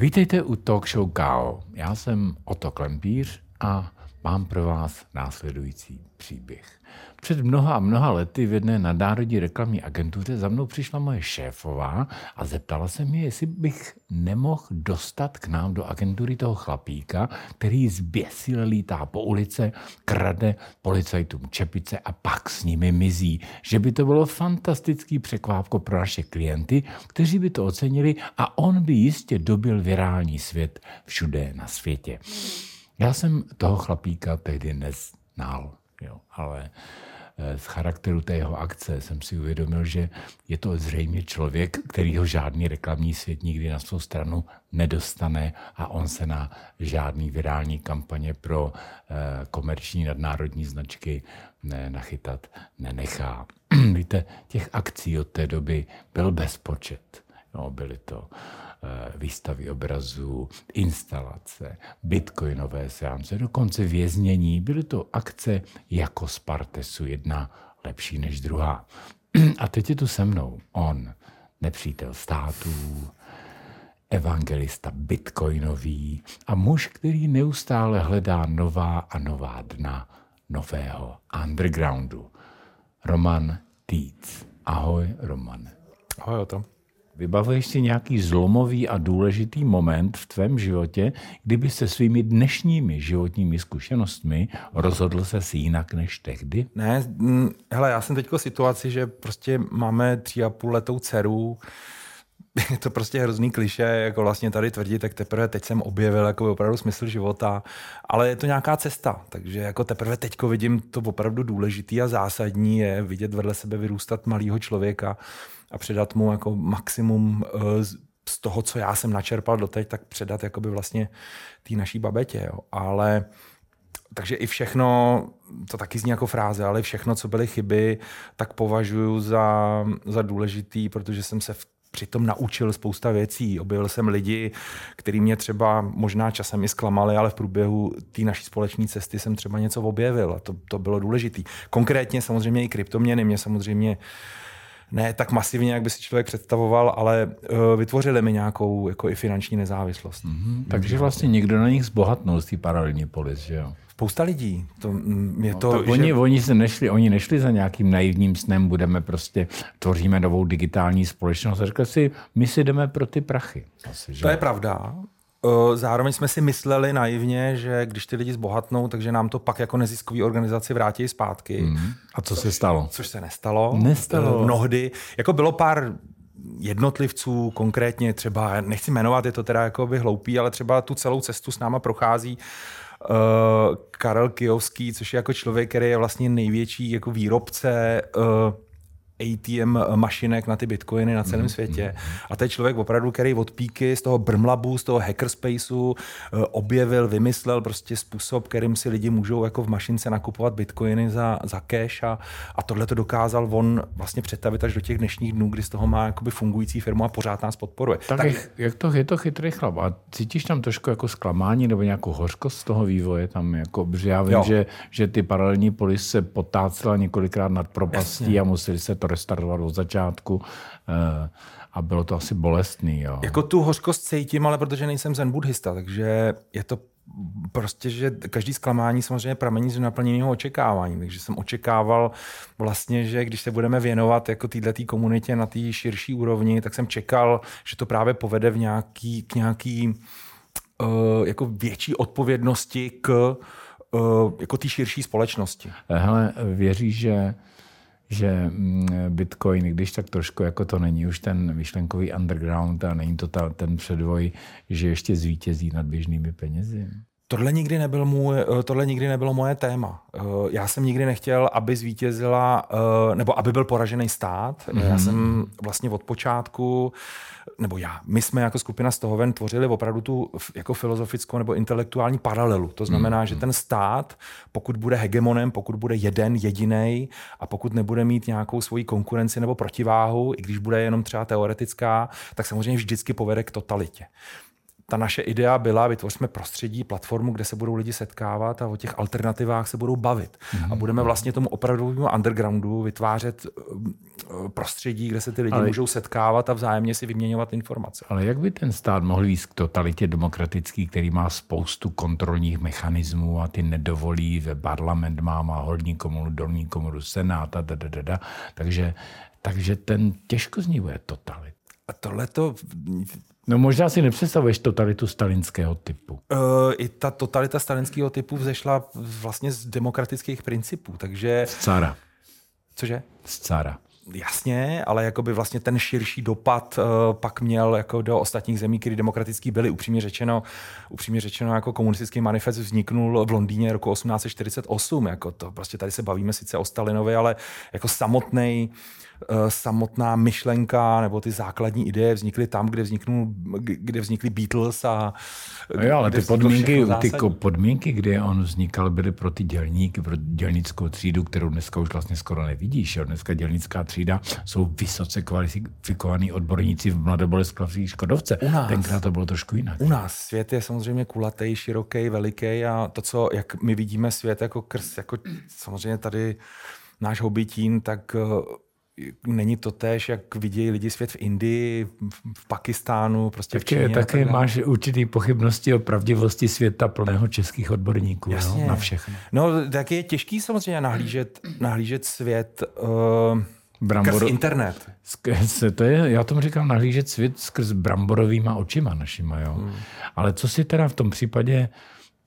Vítejte u Talk Show. Já jsem Oto Klempíř a mám pro vás následující příběh. Před mnoha a mnoha lety v jedné nadnárodní reklamní agentuře za mnou přišla moje šéfová a zeptala se mě, jestli bych nemohl dostat k nám do agentury toho chlapíka, který zběsile lítá po ulice, krade policajtům čepice a pak s nimi mizí. Že by to bylo fantastický překvápko pro naše klienty, kteří by to ocenili a on by jistě dobil virální svět všude na světě. Já jsem toho chlapíka tehdy neznal, jo, ale Eh, z charakteru té jeho akce jsem si uvědomil, že je to zřejmě člověk, který ho žádný reklamní svět nikdy na svou stranu nedostane a on se na žádný virální kampaně pro eh, komerční nadnárodní značky nachytat nenechá. Víte, těch akcí od té doby byl bezpočet. No, byly to výstavy obrazů, instalace, bitcoinové seance, dokonce věznění. Byly to akce jako Spartesu, jedna lepší než druhá. A teď je tu se mnou on, nepřítel států, evangelista bitcoinový a muž, který neustále hledá nová a nová dna nového undergroundu. Roman Týc. Ahoj, Roman. Ahoj, to. Vybavuješ si nějaký zlomový a důležitý moment v tvém životě, kdyby se svými dnešními životními zkušenostmi rozhodl se si jinak než tehdy? Ne, hele, já jsem teďko v situaci, že prostě máme tři a půl letou dceru, je to prostě hrozný kliše, jako vlastně tady tvrdit, tak teprve teď jsem objevil jako opravdu smysl života, ale je to nějaká cesta, takže jako teprve teďko vidím to opravdu důležitý a zásadní je vidět vedle sebe vyrůstat malého člověka, a předat mu jako maximum eh, z toho, co já jsem načerpal doteď, tak předat jakoby vlastně té naší babetě. Jo. Ale takže i všechno, to taky zní jako fráze, ale všechno, co byly chyby, tak považuji za, za důležitý, protože jsem se v přitom naučil spousta věcí. Objevil jsem lidi, kteří mě třeba možná časem i zklamali, ale v průběhu té naší společné cesty jsem třeba něco objevil a to, to bylo důležité. Konkrétně samozřejmě i kryptoměny mě samozřejmě ne tak masivně, jak by si člověk představoval, ale uh, vytvořili mi nějakou jako i finanční nezávislost. Mm-hmm. Takže vlastně někdo na nich zbohatnul z té paralelní polis, že jo? Spousta lidí. To, mm, je no, to, tak že... oni, oni, se nešli, oni nešli za nějakým naivním snem, budeme prostě, tvoříme novou digitální společnost a řekli si, my si jdeme pro ty prachy. Asi, že? To je pravda. Eh, zároveň jsme si mysleli naivně, že když ty lidi zbohatnou, takže nám to pak jako neziskový organizaci vrátí zpátky. Mm. A co což, se stalo? Což se nestalo. Nestalo. Eh, mnohdy. Jako bylo pár jednotlivců, konkrétně třeba, nechci jmenovat, je to teda jako by hloupý, ale třeba tu celou cestu s náma prochází uh, Karel Kijovský, což je jako člověk, který je vlastně největší jako výrobce uh, ATM mašinek na ty bitcoiny na celém mm-hmm. světě. A to je člověk opravdu, který od píky z toho Brmlabu, z toho hackerspaceu eh, objevil, vymyslel prostě způsob, kterým si lidi můžou jako v mašince nakupovat bitcoiny za, za cash a, a tohle to dokázal on vlastně představit až do těch dnešních dnů, kdy z toho má jakoby fungující firmu a pořád nás podporuje. Tak, tak jak, jak to, je to chytrý chlap. A cítíš tam trošku jako zklamání nebo nějakou hořkost z toho vývoje tam, jako, protože já vím, že, že ty paralelní polis se potácela několikrát nad propastí Jasně. a museli se to restartovat od začátku eh, a bylo to asi bolestný. Jo. Jako tu hořkost cítím, ale protože nejsem zen buddhista, takže je to prostě, že každý zklamání samozřejmě pramení z naplněného očekávání. Takže jsem očekával vlastně, že když se budeme věnovat jako této komunitě na té širší úrovni, tak jsem čekal, že to právě povede v nějaký, k nějaký uh, jako větší odpovědnosti k uh, jako té širší společnosti. Hele, věříš, že že mm, Bitcoin, když tak trošku jako to není už ten myšlenkový underground a není to ta, ten předvoj, že ještě zvítězí nad běžnými penězi? Tohle nikdy, nebyl můj, eh, tohle nikdy nebylo moje téma. Eh, já jsem nikdy nechtěl, aby zvítězila, eh, nebo aby byl poražený stát. Mm-hmm. Já jsem vlastně od počátku nebo já, my jsme jako skupina Stohoven tvořili opravdu tu jako filozofickou nebo intelektuální paralelu. To znamená, mm. že ten stát, pokud bude hegemonem, pokud bude jeden, jediný a pokud nebude mít nějakou svoji konkurenci nebo protiváhu, i když bude jenom třeba teoretická, tak samozřejmě vždycky povede k totalitě ta naše idea byla, vytvoříme prostředí, platformu, kde se budou lidi setkávat a o těch alternativách se budou bavit. Mm-hmm. A budeme vlastně tomu opravdovému undergroundu vytvářet eh, prostředí, kde se ty lidi Ale... můžou setkávat a vzájemně si vyměňovat informace. Ale jak by ten stát mohl jít k totalitě demokratický, který má spoustu kontrolních mechanismů a ty nedovolí, ve parlament má, má horní komoru, dolní komoru, senát a da, da, da, da. Takže, takže ten těžko z ní bude totalit. A tohle to No možná si nepředstavuješ totalitu stalinského typu. Uh, I ta totalita stalinského typu vzešla vlastně z demokratických principů, takže... Z cara. Cože? Z cara. Jasně, ale jakoby vlastně ten širší dopad uh, pak měl jako do ostatních zemí, které demokratický byly. Upřímně řečeno, upřímně řečeno jako komunistický manifest vzniknul v Londýně roku 1848. Jako to, prostě tady se bavíme sice o Stalinovi, ale jako samotný Eh, samotná myšlenka nebo ty základní ideje vznikly tam, kde, vzniknul, kde vznikly Beatles a no jo, ale ty podmínky, ty podmínky, kde on vznikal, byly pro ty dělníky, pro dělnickou třídu, kterou dneska už vlastně skoro nevidíš. Jo. Dneska dělnická třída jsou vysoce kvalifikovaní odborníci v mladobolesklavské Škodovce. U nás, Tenkrát to bylo trošku jinak. U nás svět je samozřejmě kulatý, široký, veliký a to, co, jak my vidíme svět jako krst, jako samozřejmě tady náš hobitín, tak eh, není to též, jak vidějí lidi svět v Indii, v Pakistánu, prostě v Číně. Také tak máš určitý pochybnosti o pravdivosti světa plného českých odborníků Jasně. No, na všechno. No, tak je těžký samozřejmě nahlížet, nahlížet svět uh, Brambor... skrz internet. Skrz, to je, já tomu říkám nahlížet svět skrz bramborovýma očima našima. Jo. Hmm. Ale co si teda v tom případě,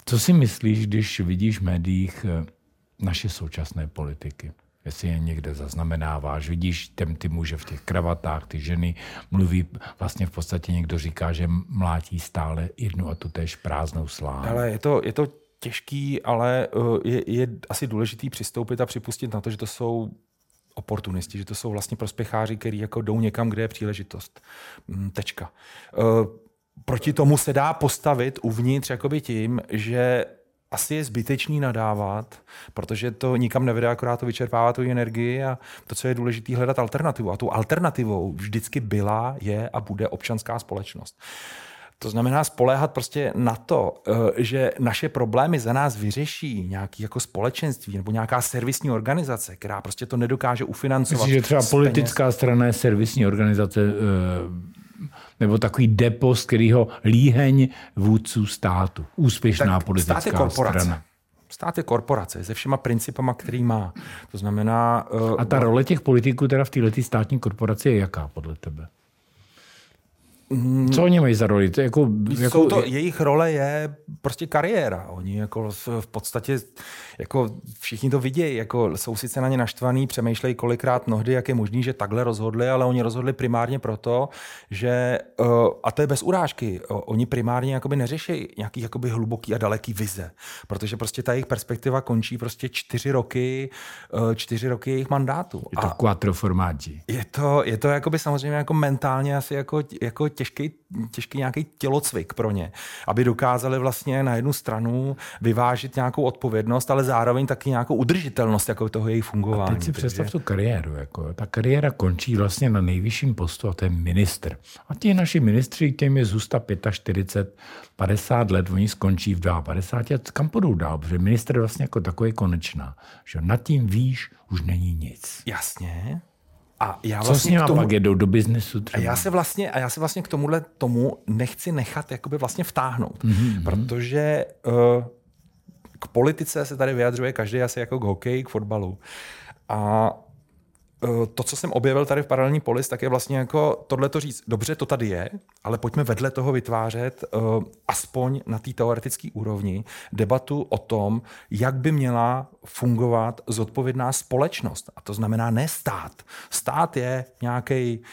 co si myslíš, když vidíš v médiích eh, naše současné politiky? Jestli je někde zaznamenáváš, vidíš ten ty muže v těch kravatách, ty ženy mluví, vlastně v podstatě někdo říká, že mlátí stále jednu a tu též prázdnou slámu. Ale je to, je to těžký, ale uh, je, je asi důležitý přistoupit a připustit na to, že to jsou oportunisti, že to jsou vlastně prospěcháři, kteří jako jdou někam, kde je příležitost. Mm, tečka. Uh, proti tomu se dá postavit uvnitř jakoby tím, že asi je zbytečný nadávat, protože to nikam nevede, akorát to vyčerpává tu energii a to, co je důležité, hledat alternativu. A tou alternativou vždycky byla, je a bude občanská společnost. To znamená spoléhat prostě na to, eh, že naše problémy za nás vyřeší nějaký jako společenství nebo nějaká servisní organizace, která prostě to nedokáže ufinancovat. Myslím, že třeba politická strana je servisní organizace eh, nebo takový depo, z kterého líheň vůdců státu. Úspěšná tak politická stát je korporace. strana. Stát je korporace se všema principama, který má. To znamená... Uh, A ta role těch politiků teda v této státní korporaci je jaká podle tebe? Co oni mají za roli? To jako, jako... to, jejich role je prostě kariéra. Oni jako v podstatě, jako všichni to vidějí, jako jsou sice na ně naštvaný, přemýšlejí kolikrát mnohdy, jak je možný, že takhle rozhodli, ale oni rozhodli primárně proto, že, eh, a to je bez urážky, oni primárně jakoby neřeší nějaký jakoby hluboký a daleký vize, protože prostě ta jejich perspektiva končí prostě čtyři roky, eh, čtyři roky jejich mandátu. Je to quattro formáti. Je to, je to jakoby samozřejmě jako mentálně asi jako, jako těžký, těžký nějaký tělocvik pro ně, aby dokázali vlastně na jednu stranu vyvážit nějakou odpovědnost, ale zároveň taky nějakou udržitelnost jako toho jejich fungování. A teď si takže... představ tu kariéru. Jako, ta kariéra končí vlastně na nejvyšším postu a to je minister. A ti naši ministři, těm je zůsta 45, 50 let, oni skončí v 52 a kam půjdou dál, protože minister je vlastně jako takový konečná. Že nad tím výš už není nic. Jasně. A já vlastně Co s nimi tomu, pak jedou do biznesu třeba? A já se vlastně, a já se vlastně k tomuhle tomu nechci nechat jakoby vlastně vtáhnout, mm-hmm. protože uh, k politice se tady vyjadřuje každý asi jako k hokeji, k fotbalu. A to, co jsem objevil tady v paralelní polis, tak je vlastně jako tohle to říct, dobře, to tady je, ale pojďme vedle toho vytvářet uh, aspoň na té teoretické úrovni debatu o tom, jak by měla fungovat zodpovědná společnost. A to znamená ne stát. Stát je nějaký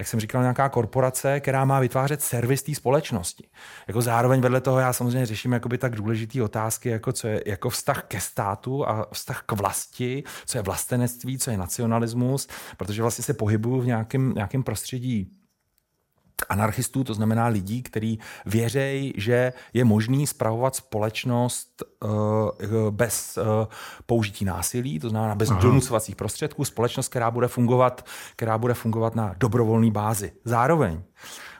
jak jsem říkal, nějaká korporace, která má vytvářet servis té společnosti. Jako zároveň vedle toho já samozřejmě řeším jakoby tak důležité otázky, jako co je jako vztah ke státu a vztah k vlasti, co je vlastenectví, co je nacionalismus, protože vlastně se pohybuju v nějakém, nějakém prostředí anarchistů, to znamená lidí, kteří věřejí, že je možný spravovat společnost uh, bez uh, použití násilí, to znamená bez Aha. donucovacích prostředků, společnost, která bude fungovat, která bude fungovat na dobrovolné bázi. Zároveň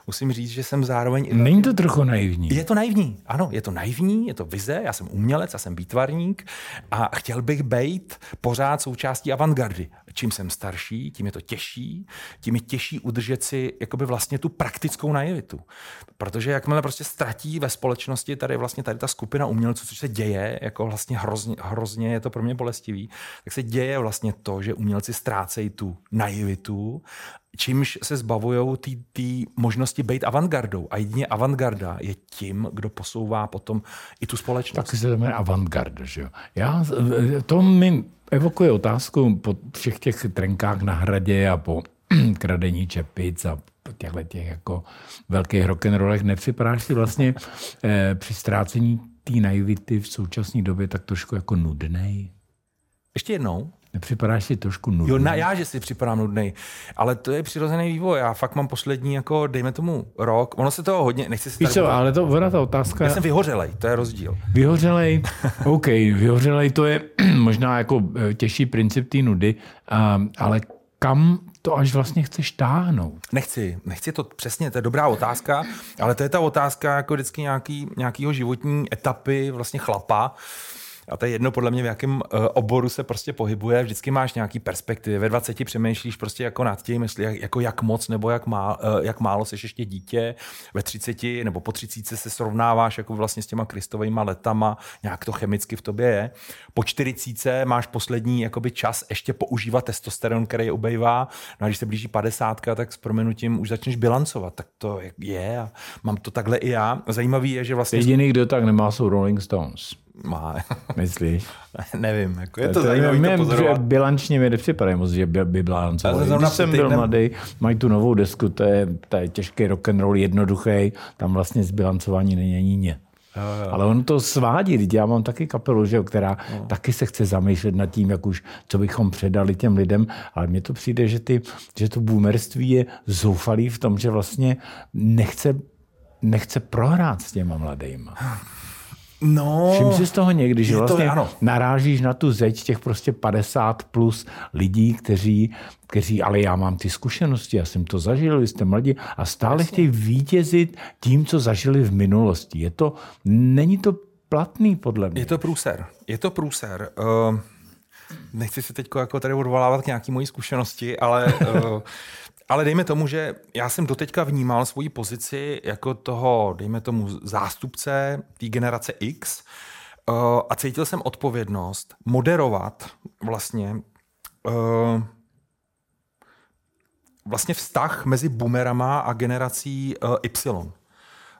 musím říct, že jsem zároveň... Není to trochu naivní? Je to naivní, ano, je to naivní, je to vize, já jsem umělec, já jsem výtvarník a chtěl bych být pořád součástí avantgardy. Čím jsem starší, tím je to těžší, tím je těžší udržet si jakoby vlastně tu praktickou naivitu. Protože jakmile prostě ztratí ve společnosti tady vlastně tady ta skupina umělců, což se děje, jako vlastně hrozně, hrozně je to pro mě bolestivý, tak se děje vlastně to, že umělci ztrácejí tu naivitu čímž se zbavují té možnosti být avantgardou. A jedině avantgarda je tím, kdo posouvá potom i tu společnost. Tak se jmenuje avantgarda, že jo. Já, to mi evokuje otázku po všech těch trenkách na hradě a po kradení čepic a po těchto těch jako velkých rock'n'rollech. Nepřipadáš si vlastně eh, při ztrácení té naivity v současné době tak trošku jako nudnej? Ještě jednou. Nepřipadáš si trošku nudný? Jo, na, já, že si připadám nudný. Ale to je přirozený vývoj. Já fakt mám poslední, jako dejme tomu, rok. Ono se toho hodně, nechci si Víš co, ale to, ona ta otázka... Já jsem vyhořelej, to je rozdíl. Vyhořelej, OK, vyhořelej to je možná jako eh, těžší princip té nudy, ale kam to až vlastně chceš táhnout? Nechci, nechci to přesně, to je dobrá otázka, ale to je ta otázka jako vždycky nějaký, nějakýho životní etapy vlastně chlapa, a to je jedno podle mě, v jakém uh, oboru se prostě pohybuje. Vždycky máš nějaký perspektivy. Ve 20 přemýšlíš prostě jako nad tím, jestli jak, jako jak moc nebo jak, má, uh, jak málo seš ještě dítě. Ve 30 nebo po 30 se srovnáváš jako vlastně s těma kristovými letama, nějak to chemicky v tobě je. Po 40 máš poslední jakoby čas ještě používat testosteron, který je ubejvá. No a když se blíží 50, tak s proměnutím už začneš bilancovat. Tak to je a mám to takhle i já. Zajímavý je, že vlastně... Jediný, kdo tak nemá, jsou Rolling Stones. Má. Myslíš? Nevím, jako je to, to zajímavé to pozorovat. Bilančně mi nepřipadají moc, že by, by bilancovali. Když jsem byl mladý, mají tu novou desku, to je, to je těžký rock and roll, jednoduchý, tam vlastně zbilancování není ani ně. Jo, jo. Ale on to svádí, já mám taky kapelu, že, která jo. taky se chce zamýšlet nad tím, jak už, co bychom předali těm lidem, ale mně to přijde, že, ty, že to boomerství je zoufalý v tom, že vlastně nechce, nechce prohrát s těma mladýma. No, Všim si z toho někdy, že vlastně to, ano. narážíš na tu zeď těch prostě 50 plus lidí, kteří, kteří, ale já mám ty zkušenosti, já jsem to zažil, vy jste mladí a stále Jasně. chtějí vítězit tím, co zažili v minulosti. Je to, není to platný podle mě. Je to průser. Je to průser. Uh, nechci se teď jako tady odvolávat k nějaký mojí zkušenosti, ale uh, Ale dejme tomu, že já jsem doteďka vnímal svoji pozici jako toho, dejme tomu, zástupce té generace X uh, a cítil jsem odpovědnost moderovat vlastně uh, vlastně vztah mezi boomerama a generací uh, Y.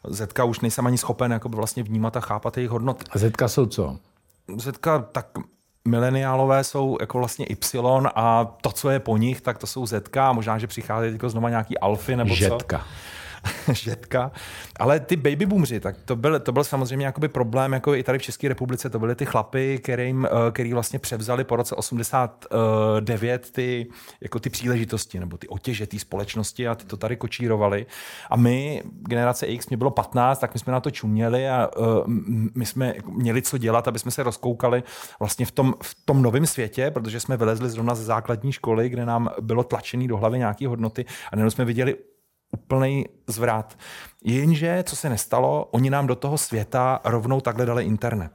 Zetka už nejsem ani schopen jako vlastně vnímat a chápat jejich hodnoty. A Zetka jsou co? Zetka, tak mileniálové jsou jako vlastně Y a to, co je po nich, tak to jsou Z. Možná, že přichází jako znova nějaký alfy nebo Žetka. co. žetka. Ale ty baby boomři, tak to byl, to byl samozřejmě jakoby problém, jako i tady v České republice, to byly ty chlapy, kterým, eh, který vlastně převzali po roce 89 ty, jako ty příležitosti, nebo ty otěže té společnosti a ty to tady kočírovali. A my, generace X, mě bylo 15, tak my jsme na to čuměli a uh, my jsme měli co dělat, aby jsme se rozkoukali vlastně v tom, v tom novém světě, protože jsme vylezli zrovna ze základní školy, kde nám bylo tlačený do hlavy nějaké hodnoty a nejenom jsme viděli úplný zvrat. Jenže, co se nestalo, oni nám do toho světa rovnou takhle dali internet.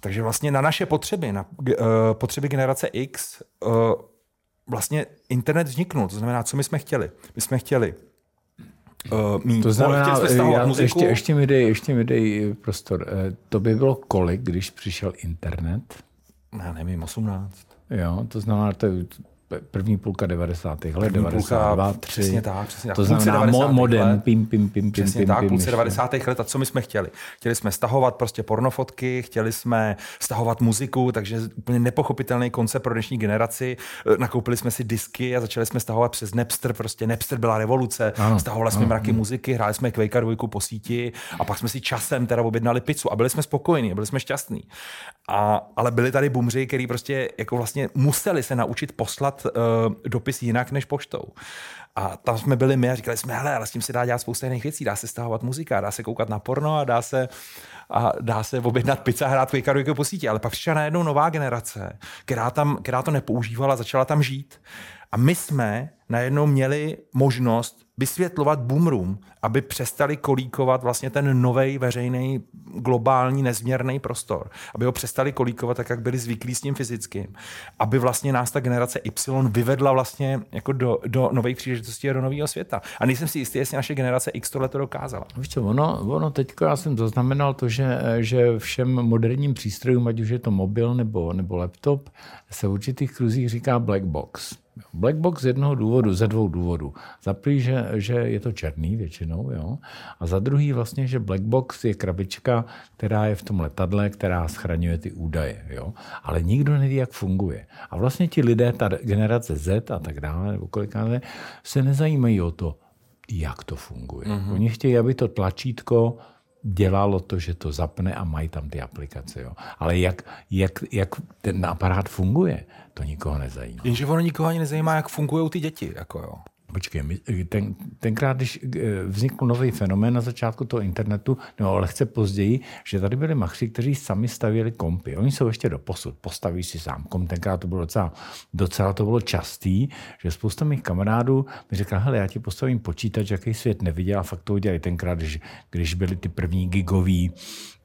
Takže vlastně na naše potřeby, na uh, potřeby generace X, uh, vlastně internet vzniknul. To znamená, co my jsme chtěli? My jsme chtěli Uh, mít. To znamená, já, muziku. ještě, ještě, mi dej, ještě mi dej prostor. To by bylo kolik, když přišel internet? Já nevím, 18. Jo, to znamená, to, první půlka 90. let, 92, 3. Přesně tak, přesně tak. To znamená mo- modem, pim, pim, pim, přesně pim, tak, pim, půlce 90. let. A co my jsme chtěli? Chtěli jsme stahovat prostě pornofotky, chtěli jsme stahovat muziku, takže úplně nepochopitelný koncept pro dnešní generaci. E, nakoupili jsme si disky a začali jsme stahovat přes Napster, prostě Napster byla revoluce. Ano, Stahovali jsme ano, mraky ano. muziky, hráli jsme Quake 2 po síti a pak jsme si časem teda objednali pizzu a byli jsme spokojení, byli jsme šťastní. A, ale byli tady bumři, který prostě jako vlastně museli se naučit poslat uh, dopis jinak než poštou. A tam jsme byli my a říkali jsme, hele, ale s tím se dá dělat spousta jiných věcí. Dá se stahovat muzika, dá se koukat na porno a dá se, a dá se objednat pizza a hrát Quake po síti. Ale pak přišla najednou nová generace, která, tam, která to nepoužívala, začala tam žít. A my jsme najednou měli možnost vysvětlovat boomroom, aby přestali kolíkovat vlastně ten nový veřejný globální nezměrný prostor. Aby ho přestali kolíkovat tak, jak byli zvyklí s tím fyzickým. Aby vlastně nás ta generace Y vyvedla vlastně jako do, do nových příležitostí a do nového světa. A nejsem si jistý, jestli naše generace X tohle to dokázala. Víš co, ono, ono teďka já jsem zaznamenal to, že, že všem moderním přístrojům, ať už je to mobil nebo, nebo laptop, se v určitých kruzích říká black box. Black box z jednoho důvodu, ze dvou důvodů. Za prvý, že, že je to černý většinou, jo? a za druhý vlastně, že black box je krabička, která je v tom letadle, která schraňuje ty údaje. Jo? Ale nikdo neví, jak funguje. A vlastně ti lidé, ta generace Z a tak dále, nebo kolikále, se nezajímají o to, jak to funguje. Mm-hmm. Oni chtějí, aby to tlačítko dělalo to, že to zapne a mají tam ty aplikace. Jo. Ale jak, jak, jak ten aparát funguje, to nikoho nezajímá. Jenže ono nikoho ani nezajímá, jak fungují ty děti. Jako jo. Počkej, ten, tenkrát, když eh, vznikl nový fenomén na začátku toho internetu, nebo lehce později, že tady byli machři, kteří sami stavěli kompy. Oni jsou ještě do posud, postaví si sám komp. Tenkrát to bylo docela, docela to bylo častý, že spousta mých kamarádů mi řekla, hele, já ti postavím počítač, jaký svět neviděl a fakt to udělali tenkrát, když, když byly ty první gigový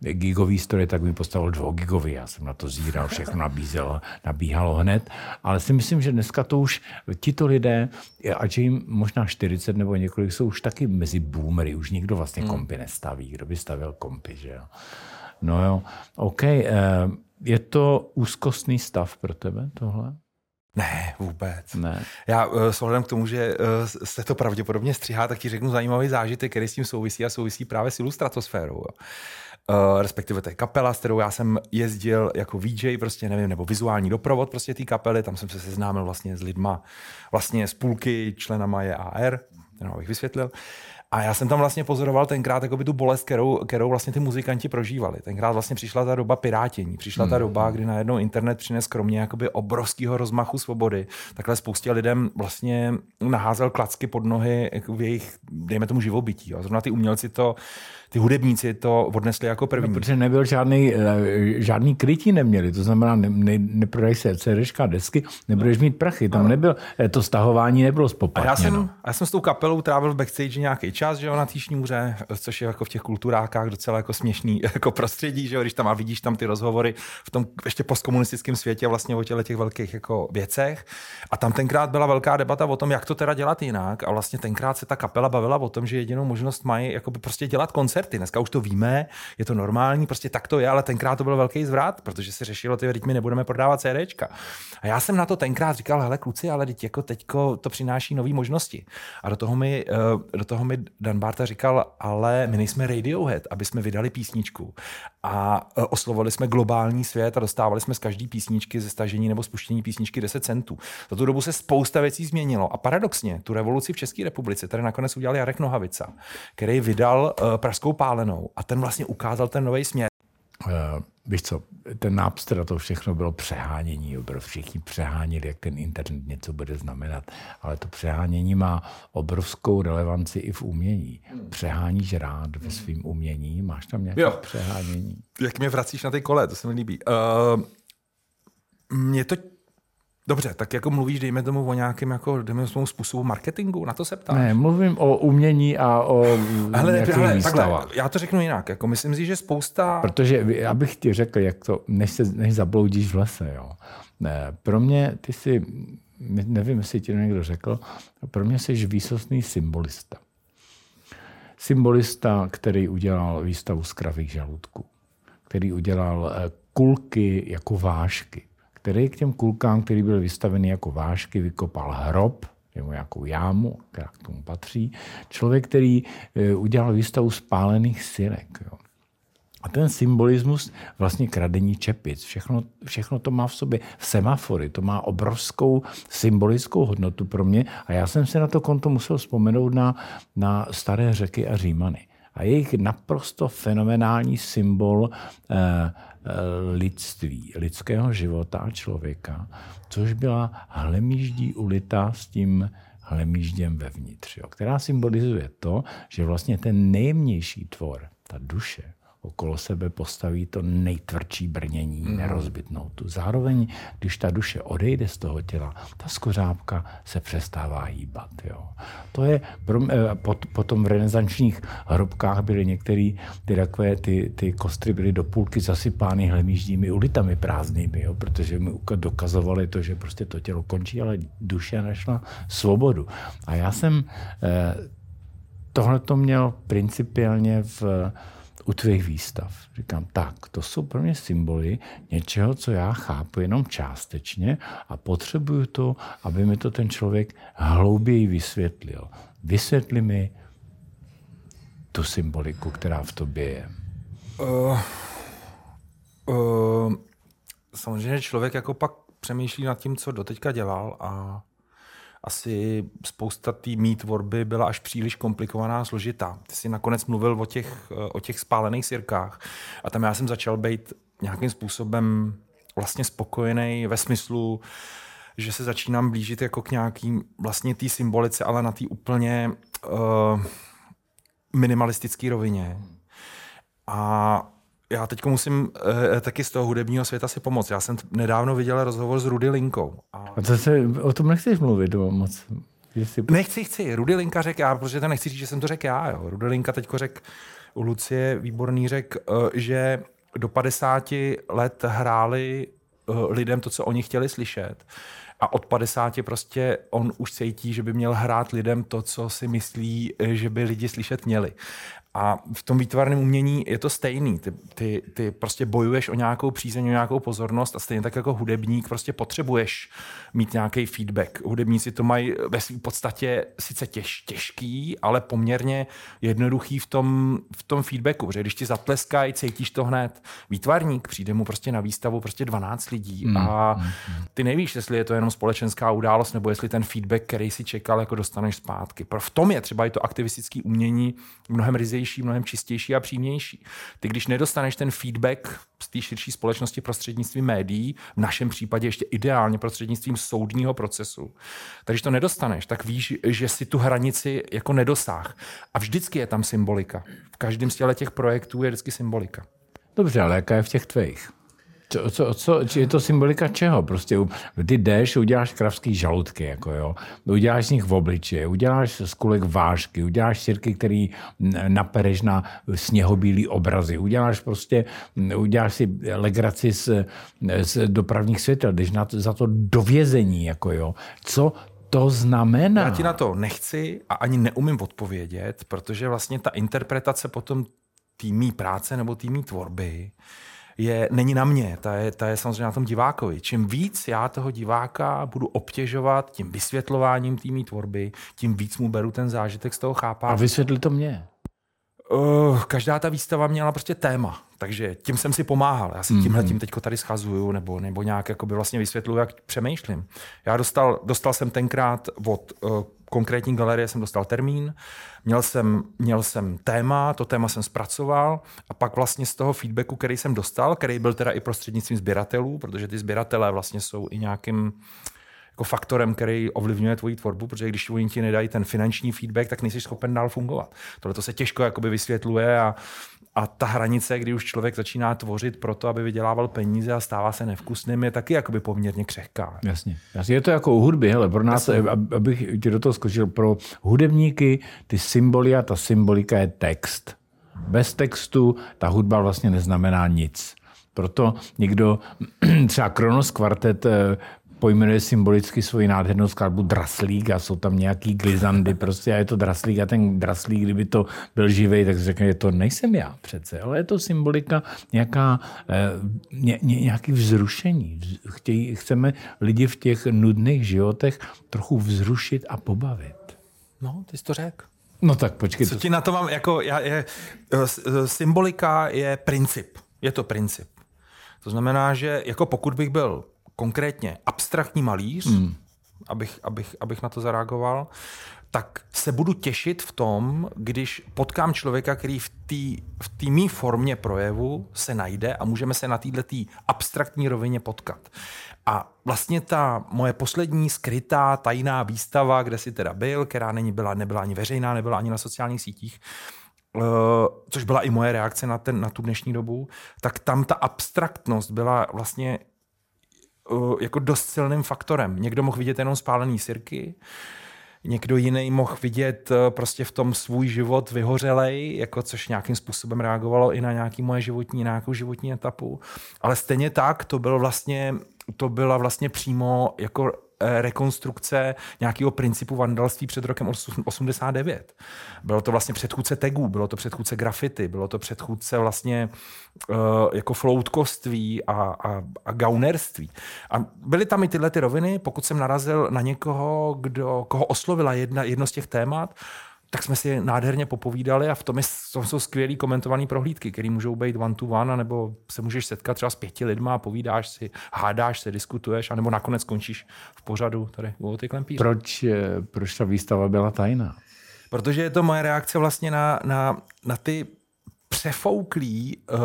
gigový stroje, tak mi postavil dvougigový. Já jsem na to zíral, všechno nabízel, nabíhalo hned. Ale si myslím, že dneska to už tito lidé, ať jim možná 40 nebo několik, jsou už taky mezi boomery. Už nikdo vlastně hmm. kompy nestaví. Kdo by stavil kompy, že jo? No jo, OK. Eh, je to úzkostný stav pro tebe tohle? Ne, vůbec. Ne. Já eh, s ohledem k tomu, že eh, se to pravděpodobně stříhá, tak ti řeknu zajímavý zážitek, který s tím souvisí a souvisí právě s ilustratosférou. Uh, respektive to je kapela, s kterou já jsem jezdil jako VJ, prostě nevím, nebo vizuální doprovod prostě té kapely, tam jsem se seznámil vlastně s lidma, vlastně z půlky členama je AR, jenom abych vysvětlil. A já jsem tam vlastně pozoroval tenkrát jakoby tu bolest, kterou, kterou vlastně ty muzikanti prožívali. Tenkrát vlastně přišla ta doba pirátění. Přišla ta hmm. doba, kdy najednou internet přines kromě jakoby obrovského rozmachu svobody. Takhle spoustě lidem vlastně naházel klacky pod nohy v jejich, dejme tomu, živobytí. A zrovna ty umělci to ty hudebníci to odnesli jako první. No, protože nebyl žádný, eh, žádný krytí neměli, to znamená, ne, ne, neprodají se CDčka, desky, nebudeš mít prachy, tam no. nebyl, eh, to stahování nebylo spoplatněno. A já jsem, já jsem s tou kapelou trávil v backstage nějaký čas, že jo, na té šňůře, což je jako v těch kulturákách docela jako směšný jako prostředí, že jo, když tam a vidíš tam ty rozhovory v tom ještě postkomunistickém světě vlastně o těch velkých jako věcech. A tam tenkrát byla velká debata o tom, jak to teda dělat jinak. A vlastně tenkrát se ta kapela bavila o tom, že jedinou možnost mají jako prostě dělat koncert koncerty. Dneska už to víme, je to normální, prostě tak to je, ale tenkrát to byl velký zvrat, protože se řešilo, ty my nebudeme prodávat CDčka. A já jsem na to tenkrát říkal, hele kluci, ale teď jako teďko to přináší nové možnosti. A do toho mi, eh, do toho mi Dan Barta říkal, ale my nejsme Radiohead, aby jsme vydali písničku. A eh, oslovili jsme globální svět a dostávali jsme z každé písničky ze stažení nebo spuštění písničky 10 centů. Za tu dobu se spousta věcí změnilo. A paradoxně, tu revoluci v České republice tady nakonec udělal Jarek Nohavica, který vydal uh, Pražskou Českou pálenou a ten vlastně ukázal ten nový směr. Uh, víš co, ten Napster a to všechno bylo přehánění, bylo všichni přeháněli, jak ten internet něco bude znamenat, ale to přehánění má obrovskou relevanci i v umění. Přeháníš rád ve svým umění, máš tam nějaké jo. přehánění? Jak mě vracíš na ty kole, to se mi líbí. Uh, mě to Dobře, tak jako mluvíš, dejme tomu o nějakém jako, dejme tomu způsobu marketingu, na to se ptáš? Ne, mluvím o umění a o hele, hele, takhle, já to řeknu jinak, jako myslím si, že spousta... Protože já bych ti řekl, jak to, než, se, než zabloudíš v lese, jo. Ne, pro mě, ty si, nevím, jestli ti někdo řekl, pro mě jsi výsostný symbolista. Symbolista, který udělal výstavu z kravých žaludků, který udělal eh, kulky jako vášky který k těm kulkám, který byly vystaveny jako vášky, vykopal hrob, nebo nějakou jámu, která k tomu patří. Člověk, který e, udělal výstavu spálených syrek. Jo. A ten symbolismus vlastně kradení čepic, všechno, všechno to má v sobě semafory, to má obrovskou symbolickou hodnotu pro mě a já jsem si na to konto musel vzpomenout na, na staré řeky a římany. A jejich naprosto fenomenální symbol Eh, lidství, lidského života člověka, což byla hlemíždí ulita s tím hlemížděm vevnitř, jo, která symbolizuje to, že vlastně ten nejjemnější tvor, ta duše, okolo sebe postaví to nejtvrdší brnění, mm. nerozbitnou tu. Zároveň, když ta duše odejde z toho těla, ta skořápka se přestává hýbat. Jo. To je, eh, potom v renesančních hrobkách byly některé ty takové, ty, ty kostry byly do půlky zasypány hlemíždími ulitami prázdnými, jo, protože mi dokazovali to, že prostě to tělo končí, ale duše našla svobodu. A já jsem eh, tohle to měl principiálně v, u tvých výstav. Říkám, tak, to jsou pro mě symboly něčeho, co já chápu jenom částečně a potřebuju to, aby mi to ten člověk hlouběji vysvětlil. Vysvětli mi tu symboliku, která v tobě je. Uh, uh, samozřejmě člověk jako pak přemýšlí nad tím, co doteďka dělal a asi spousta té mý tvorby byla až příliš komplikovaná a složitá. Ty jsi nakonec mluvil o těch, o těch spálených sirkách a tam já jsem začal být nějakým způsobem vlastně spokojený ve smyslu, že se začínám blížit jako k nějakým vlastně té symbolice, ale na té úplně uh, minimalistické rovině. A já teď musím uh, taky z toho hudebního světa si pomoct. Já jsem nedávno viděl rozhovor s Rudy Linkou. A, a to se, o tom nechceš mluvit moc. Jestli... Nechci, chci. Rudy Linka řekl já, protože to nechci říct, že jsem to řekl já. Jo. Rudy Linka teď řekl u Lucie Výborný řekl, uh, že do 50 let hráli lidem to, co oni chtěli slyšet. A od 50 prostě on už cítí, že by měl hrát lidem to, co si myslí, že by lidi slyšet měli. A v tom výtvarném umění je to stejný. Ty, ty, ty prostě bojuješ o nějakou přízeň, o nějakou pozornost a stejně tak jako hudebník prostě potřebuješ mít nějaký feedback. Hudebníci to mají ve své podstatě sice těž, těžký, ale poměrně jednoduchý v tom, v tom feedbacku, že když ti zatleskají, cítíš to hned. Výtvarník přijde mu prostě na výstavu prostě 12 lidí mm, a mm, mm. ty nevíš, jestli je to jenom společenská událost, nebo jestli ten feedback, který si čekal, jako dostaneš zpátky. V tom je třeba i to aktivistické umění mnohem ryzejší, mnohem čistější a přímější. Ty, když nedostaneš ten feedback z té širší společnosti prostřednictvím médií, v našem případě ještě ideálně prostřednictvím soudního procesu. Tak když to nedostaneš, tak víš, že si tu hranici jako nedosáh. A vždycky je tam symbolika. V každém z těch projektů je vždycky symbolika. Dobře, ale jaká je v těch tvých? Co, co, co, je to symbolika čeho? Prostě ty jdeš, uděláš kravský žaludky, jako jo. Uděláš z nich v obličeji, uděláš z kulek vážky, uděláš sirky, který napereš na sněhobílý obrazy, uděláš prostě, uděláš si legraci z, z dopravních světel, jdeš na za to dovězení, jako jo. Co to znamená? Já ti na to nechci a ani neumím odpovědět, protože vlastně ta interpretace potom týmí práce nebo týmí tvorby je, není na mě, ta je, ta je samozřejmě na tom divákovi. Čím víc já toho diváka budu obtěžovat tím vysvětlováním týmí tvorby, tím víc mu beru ten zážitek z toho chápání. A vysvětli to mě. Uh, každá ta výstava měla prostě téma, takže tím jsem si pomáhal. Já si mm-hmm. tímhle tím teďko tady schazuju nebo, nebo nějak jakoby vlastně vysvětluju, jak přemýšlím. Já dostal, dostal jsem tenkrát od uh, konkrétní galerie jsem dostal termín, měl jsem, měl jsem téma, to téma jsem zpracoval a pak vlastně z toho feedbacku, který jsem dostal, který byl teda i prostřednictvím sběratelů, protože ty sběratelé vlastně jsou i nějakým jako faktorem, který ovlivňuje tvoji tvorbu, protože když oni ti nedají ten finanční feedback, tak nejsi schopen dál fungovat. Tohle to se těžko jakoby vysvětluje a, a ta hranice, kdy už člověk začíná tvořit pro to, aby vydělával peníze a stává se nevkusným, je taky jakoby poměrně křehká. Jasně. Jasně. Je to jako u hudby, hele, pro nás, Jasně. abych ti do toho skočil, pro hudebníky ty symboly a ta symbolika je text. Bez textu ta hudba vlastně neznamená nic. Proto někdo, třeba Kronos kvartet eh, pojmenuje symbolicky svoji nádhernou skladbu Draslík a jsou tam nějaký glizandy prostě a je to Draslík a ten Draslík, kdyby to byl živý, tak řekne, to nejsem já přece, ale je to symbolika nějaká, eh, ně, ně, nějaký vzrušení. Chtějí, chceme lidi v těch nudných životech trochu vzrušit a pobavit. No, ty jsi to řekl. No tak počkej. Co ti na to mám, jako já, je, symbolika je princip. Je to princip. To znamená, že jako pokud bych byl konkrétně abstraktní malíř, hmm. abych, abych, abych na to zareagoval, tak se budu těšit v tom, když potkám člověka, který v té v mý formě projevu se najde a můžeme se na této abstraktní rovině potkat. A vlastně ta moje poslední skrytá tajná výstava, kde si teda byl, která není byla, nebyla ani veřejná, nebyla ani na sociálních sítích, uh, což byla i moje reakce na, ten, na tu dnešní dobu, tak tam ta abstraktnost byla vlastně jako dost silným faktorem. Někdo mohl vidět jenom spálený sirky, někdo jiný mohl vidět uh, prostě v tom svůj život vyhořelej, jako což nějakým způsobem reagovalo i na nějaký moje životní, nějakou životní etapu. Ale stejně tak to byl vlastně, to byla vlastně přímo jako Eh, rekonstrukce nějakého principu vandalství před rokem 89. Bylo to vlastně předchůdce tagů, bylo to předchůdce grafity, bylo to předchůdce vlastně uh, jako floutkoství a, a, a gaunerství. A byly tam i tyhle ty roviny, pokud jsem narazil na někoho, kdo, koho oslovila jedna, jedno z těch témat, tak jsme si nádherně popovídali a v tom, je, tom jsou skvělý komentované prohlídky, které můžou být one to one, nebo se můžeš setkat třeba s pěti lidma a povídáš si, hádáš se, diskutuješ, anebo nakonec skončíš v pořadu tady u ty klempíře. Proč, eh, proč ta výstava byla tajná? Protože je to moje reakce vlastně na, na, na ty přefouklý uh,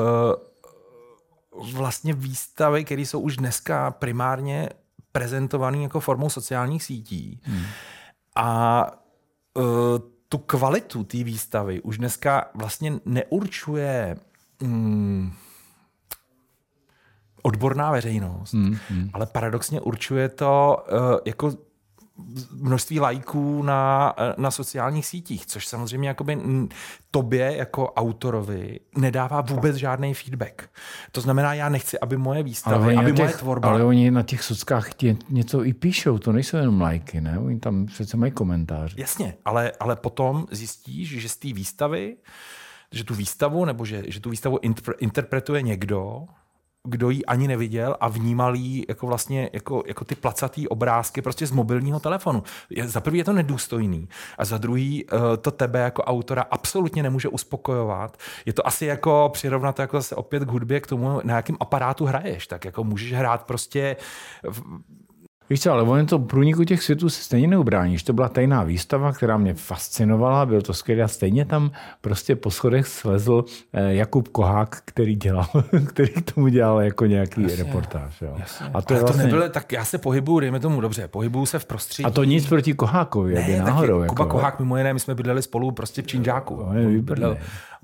vlastně výstavy, které jsou už dneska primárně prezentované jako formou sociálních sítí. Hmm. A uh, tu kvalitu té výstavy už dneska vlastně neurčuje mm, odborná veřejnost, mm, mm. ale paradoxně určuje to uh, jako množství lajků na, na sociálních sítích, což samozřejmě jakoby tobě jako autorovi nedává vůbec žádný feedback. To znamená, já nechci, aby moje výstavy, aby těch, moje tvorba... Ale oni na těch sockách tě něco i píšou, to nejsou jenom lajky, ne? Oni tam přece mají komentáře. Jasně, ale, ale potom zjistíš, že z té výstavy, že tu výstavu, nebo že, že tu výstavu interpretuje někdo, kdo ji ani neviděl a vnímal ji jako vlastně jako, jako ty placatý obrázky prostě z mobilního telefonu. Za prvý je to nedůstojný a za druhý eh, to tebe jako autora absolutně nemůže uspokojovat. Je to asi jako přirovnat jako zase opět k hudbě k tomu, na jakém aparátu hraješ. Tak jako můžeš hrát prostě Víš co, ale on to průniku těch světů se stejně neubráníš. To byla tajná výstava, která mě fascinovala, byl to skvělé a stejně tam prostě po schodech slezl eh, Jakub Kohák, který dělal, který k tomu dělal jako nějaký jasně, reportáž. Jo. Jasně. A to, ale vlastně... to nebylo, tak já se pohybuju, dejme tomu dobře, pohybuju se v prostředí. A to nic proti Kohákovi, ne, náhodou. Jako, Kuba Kohák mimo jiné, my jsme bydleli spolu prostě v Činžáku. No,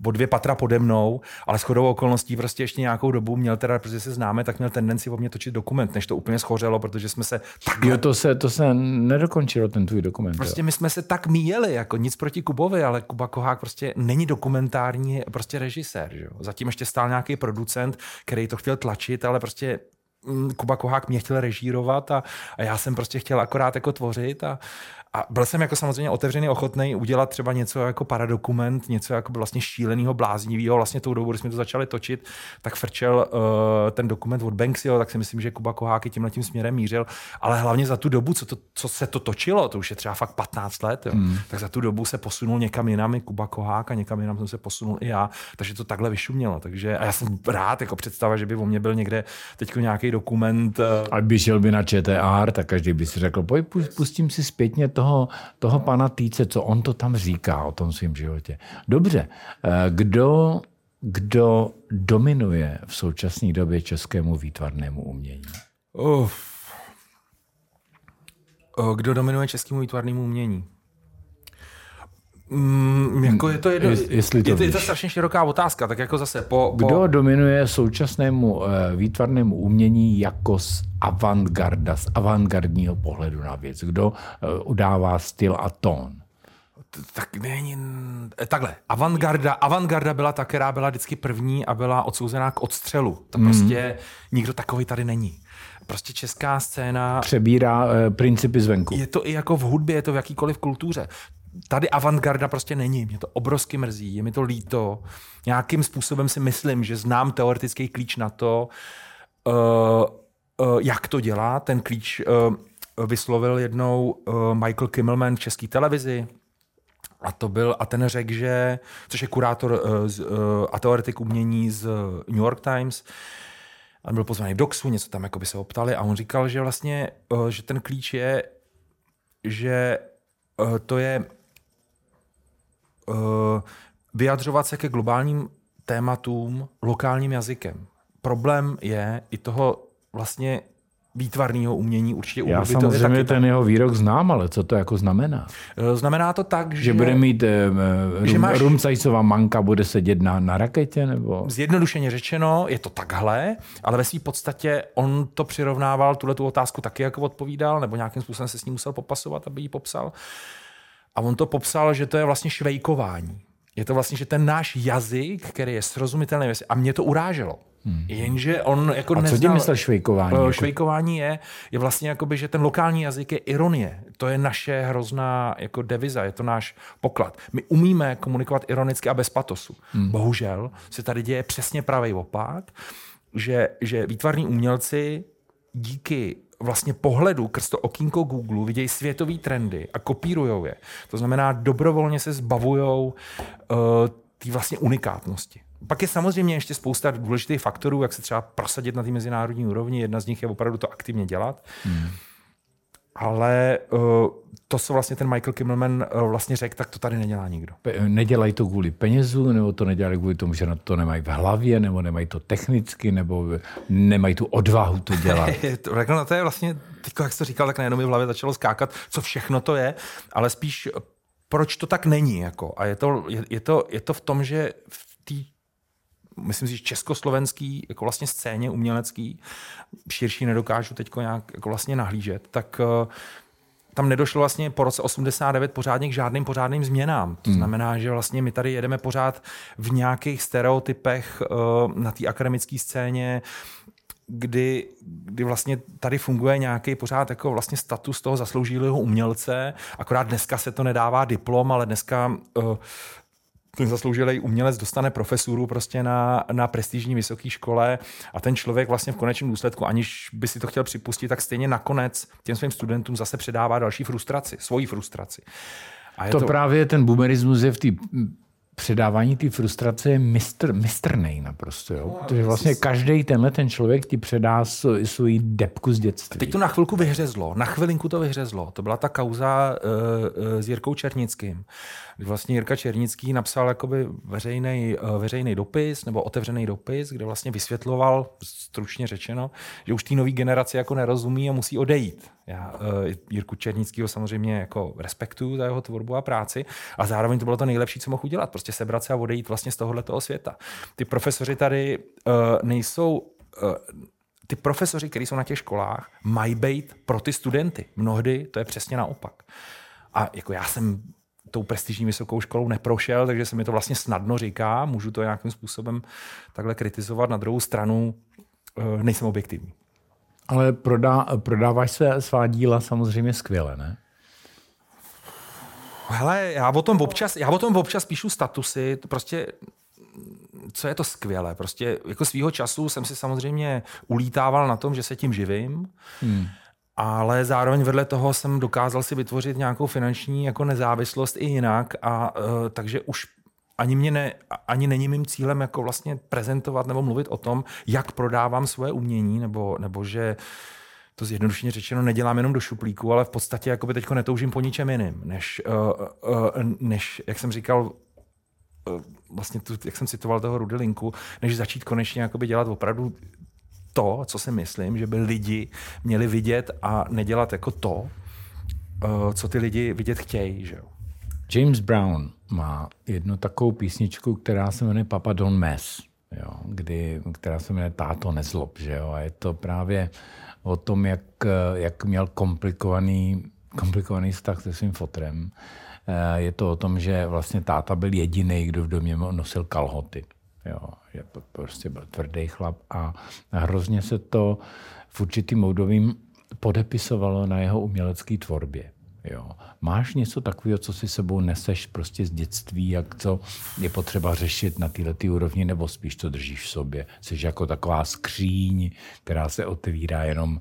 o dvě patra pode mnou, ale shodou okolností prostě ještě nějakou dobu měl teda, protože se známe, tak měl tendenci o mě točit dokument, než to úplně schořelo, protože jsme se tak... Jo, to se, to se nedokončilo, ten tvůj dokument. Prostě jo. my jsme se tak míjeli, jako nic proti Kubovi, ale Kuba Kohák prostě není dokumentární prostě režisér. Že? Zatím ještě stál nějaký producent, který to chtěl tlačit, ale prostě mm, Kuba Kohák mě chtěl režírovat a, a já jsem prostě chtěl akorát jako tvořit a, a byl jsem jako samozřejmě otevřený, ochotný udělat třeba něco jako paradokument, něco jako vlastně šíleného, bláznivého. Vlastně tou dobu, když jsme to začali točit, tak frčel uh, ten dokument od Banksy, tak si myslím, že Kuba Koháky tímhle tím směrem mířil. Ale hlavně za tu dobu, co, to, co se to točilo, to už je třeba fakt 15 let, jo, mm. tak za tu dobu se posunul někam jinam Kuba Kohák a někam jinam jsem se posunul i já. Takže to takhle vyšumělo. Takže, a já jsem rád, jako představa, že by o mě byl někde teď nějaký dokument. Uh... A by šel by na ČTR, tak každý by si řekl, pojď, pustím si zpětně to toho, toho pana Týce, co on to tam říká o tom svém životě. Dobře, eh, kdo, kdo dominuje v současné době českému výtvarnému umění? Uf. Kdo dominuje českému výtvarnému umění? Mm, jako je to, jedno, Jestli to je, to, je to strašně široká otázka, tak jako zase po, po... Kdo dominuje současnému uh, výtvarnému umění jako z avantgarda, z avantgardního pohledu na věc? Kdo uh, udává styl a tón? tak není, eh, takhle, avantgarda, avantgarda byla ta, která byla vždycky první a byla odsouzená k odstřelu. To mm. prostě nikdo takový tady není. Prostě česká scéna... Přebírá e, principy zvenku. Je to i jako v hudbě, je to v jakýkoliv kultuře tady avantgarda prostě není. Mě to obrovsky mrzí, je mi to líto. Nějakým způsobem si myslím, že znám teoretický klíč na to, uh, uh, jak to dělá. Ten klíč uh, vyslovil jednou uh, Michael Kimmelman v české televizi. A to byl, a ten řekl, že, což je kurátor uh, z, uh, a teoretik umění z New York Times, a byl pozvaný Doxu, něco tam jako by se optali a on říkal, že vlastně, uh, že ten klíč je, že to je uh, vyjadřovat se ke globálním tématům lokálním jazykem. Problém je i toho vlastně výtvarného umění určitě Já je samozřejmě taky ten jeho výrok znám, ale co to jako znamená? tak. Znamená to tak, že, Že bude mít eh, Že rum, máš- rumcajcová manka, bude sedět na, na raketě? Nebo? Zjednodušeně řečeno, je to takhle, ale ve své podstatě on to přirovnával, tuhle tu otázku taky jako odpovídal, nebo nějakým způsobem se s ním musel popasovat, aby ji popsal. A on to popsal, že to je vlastně švejkování. Je to vlastně, že ten náš jazyk, který je srozumitelný, a mě to uráželo. Hmm. Jenže on jako A co neznal... tím myslel švejkování? Eh, Jako- Švejkování je, je vlastně jakoby, že ten lokální jazyk je ironie. To je naše hrozná jako deviza, je to náš poklad. My umíme komunikovat ironicky a bez patosu. Hmm. Bohužel se tady děje přesně pravý opak, že, že výtvarní umělci díky vlastně pohledu krz to okýnko Google vidějí světové trendy a kopírujou je. To znamená, dobrovolně se zbavujou uh, té vlastně unikátnosti. Pak je samozřejmě ještě spousta důležitých faktorů, jak se třeba prosadit na té mezinárodní úrovni. Jedna z nich je opravdu to aktivně dělat. Hmm. Ale uh, to, co vlastně ten Michael Kimmelman uh, vlastně řekl, tak to tady nedělá nikdo. Pe- Nedělají to kvůli penězu, nebo to nedělají kvůli tomu, že na to nemají v hlavě, nebo nemají to technicky, nebo nemají tu odvahu to dělat. To- Řekl, no to je vlastně, teď jak jsi to říkal, tak najednou mi v hlavě začalo skákat, co všechno to je, ale spíš proč to tak není. Jako. A je to, je, je, to, je to v tom, že v té myslím si, že československý jako vlastně scéně umělecký, širší nedokážu teď nějak jako vlastně nahlížet, tak eh, tam nedošlo vlastně po roce 89 pořádně k žádným pořádným změnám. To znamená, že vlastně my tady jedeme pořád v nějakých stereotypech eh, na té akademické scéně, kdy, kdy vlastně tady funguje nějaký pořád jako vlastně status toho zasloužilého umělce, akorát dneska se to nedává diplom, ale dneska uh, zasloužilý umělec dostane profesuru prostě na, na prestižní vysoké škole a ten člověk vlastně v konečném důsledku, aniž by si to chtěl připustit, tak stejně nakonec těm svým studentům zase předává další frustraci, svoji frustraci. A je To, to právě ten boomerismus je v té předávání té frustrace je mistr, mistrnej naprosto. Jo? Protože vlastně každý tenhle ten člověk ti předá svou- svoji depku z dětství. Teď to na chvilku vyhřezlo, na chvilinku to vyhřezlo. To byla ta kauza uh, uh, s Jirkou Černickým. Vlastně Jirka Černický napsal jakoby veřejný, uh, veřejný dopis nebo otevřený dopis, kde vlastně vysvětloval, stručně řečeno, že už té nové generaci jako nerozumí a musí odejít. Já uh, Jirku Černického samozřejmě jako respektuju za jeho tvorbu a práci a zároveň to bylo to nejlepší, co mohl udělat. Prostě sebrat se a odejít vlastně z tohohle světa. Ty profesoři tady uh, nejsou ty profesoři, kteří jsou na těch školách, mají být pro ty studenty. Mnohdy to je přesně naopak. A jako já jsem tou prestižní vysokou školou neprošel, takže se mi to vlastně snadno říká, můžu to nějakým způsobem takhle kritizovat. Na druhou stranu eh, nejsem objektivní. Ale prodá, prodáváš se svá díla samozřejmě skvěle, ne? Hele, já o tom občas, já o tom občas píšu statusy, to prostě co je to skvělé. Prostě jako svýho času jsem si samozřejmě ulítával na tom, že se tím živím, hmm. Ale zároveň vedle toho jsem dokázal si vytvořit nějakou finanční jako nezávislost i jinak a uh, takže už ani, mě ne, ani není mým cílem jako vlastně prezentovat nebo mluvit o tom, jak prodávám svoje umění, nebo, nebo že to zjednodušeně řečeno nedělám jenom do šuplíku, ale v podstatě jakoby teďko netoužím po ničem jiným, než, uh, uh, než jak jsem říkal, vlastně tu, jak jsem citoval toho Rudelinku, než začít konečně jakoby dělat opravdu to, co si myslím, že by lidi měli vidět a nedělat jako to, uh, co ty lidi vidět chtějí. Že jo? James Brown má jednu takovou písničku, která se jmenuje Papa Don't Mess, jo, kdy, která se jmenuje Táto nezlob. Že jo, a je to právě o tom, jak, jak měl komplikovaný, komplikovaný vztah se svým fotrem. Eh, Je to o tom, že vlastně táta byl jediný, kdo v domě nosil kalhoty. Jo, že prostě byl tvrdý chlap a hrozně se to v určitým obdobím podepisovalo na jeho umělecké tvorbě. Jo. Máš něco takového, co si sebou neseš prostě z dětství, jak co je potřeba řešit na této úrovni, nebo spíš to držíš v sobě? Jsi jako taková skříň, která se otevírá jenom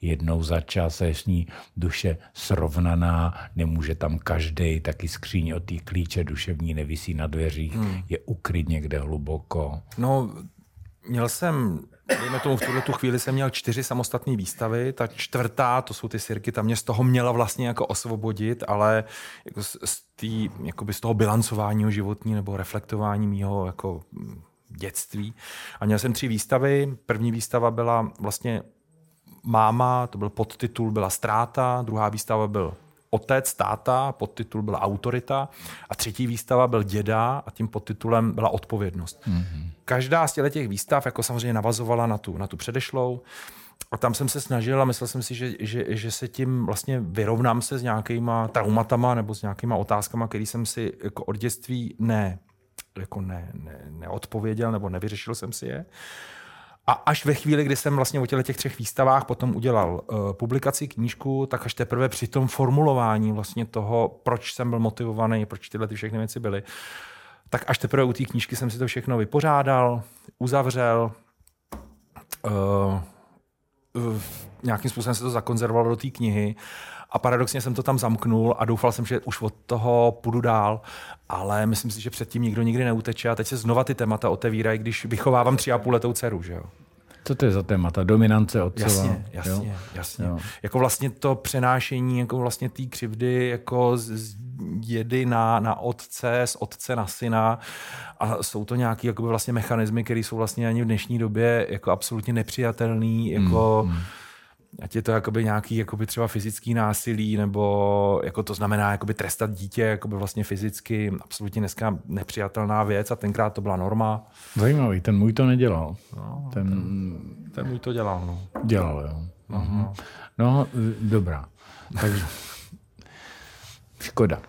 jednou za čas a je s ní duše srovnaná, nemůže tam každý, taky skříň od té klíče duševní nevisí na dveřích, hmm. je ukryt někde hluboko. No, měl jsem, dejme tomu v tuhle tu chvíli jsem měl čtyři samostatné výstavy, ta čtvrtá, to jsou ty sirky, ta mě z toho měla vlastně jako osvobodit, ale jako z, z, tý, jakoby z toho bilancování životní nebo reflektování mýho jako dětství. A měl jsem tři výstavy. První výstava byla vlastně máma, to byl podtitul, byla ztráta, druhá výstava byl otec, táta, podtitul byla autorita a třetí výstava byl děda a tím podtitulem byla odpovědnost. Mm-hmm. Každá z těch výstav jako samozřejmě navazovala na tu, na tu předešlou a tam jsem se snažil a myslel jsem si, že, že, že se tím vlastně vyrovnám se s nějakýma traumatama nebo s nějakýma otázkama, které jsem si jako od dětství ne, jako ne, ne, neodpověděl nebo nevyřešil jsem si je. A až ve chvíli, kdy jsem vlastně o těch třech výstavách potom udělal uh, publikaci, knížku, tak až teprve při tom formulování vlastně toho, proč jsem byl motivovaný, proč tyhle ty všechny věci byly, tak až teprve u té knížky jsem si to všechno vypořádal, uzavřel, uh, uh, nějakým způsobem se to zakonzervovalo do té knihy a paradoxně jsem to tam zamknul a doufal jsem, že už od toho půjdu dál, ale myslím si, že předtím nikdo nikdy neuteče a teď se znova ty témata otevírají, když vychovávám tři a půl letou dceru, že jo. Co to je za témata? Dominance otcova? Jasně, jasně, jo? jasně. Jo. Jako vlastně to přenášení jako vlastně té křivdy jako z jedy na, na otce, z otce na syna a jsou to nějaké jakoby vlastně mechanismy, které jsou vlastně ani v dnešní době jako absolutně nepřijatelný, jako mm, mm ať je to jakoby nějaký jakoby třeba fyzický násilí, nebo jako to znamená jakoby trestat dítě jakoby vlastně fyzicky, absolutně dneska nepřijatelná věc a tenkrát to byla norma. Zajímavý, ten můj to nedělal. No, ten, ten, ten můj to dělal, no. Dělal, jo. Uh-huh. No, dobrá. Takže škoda.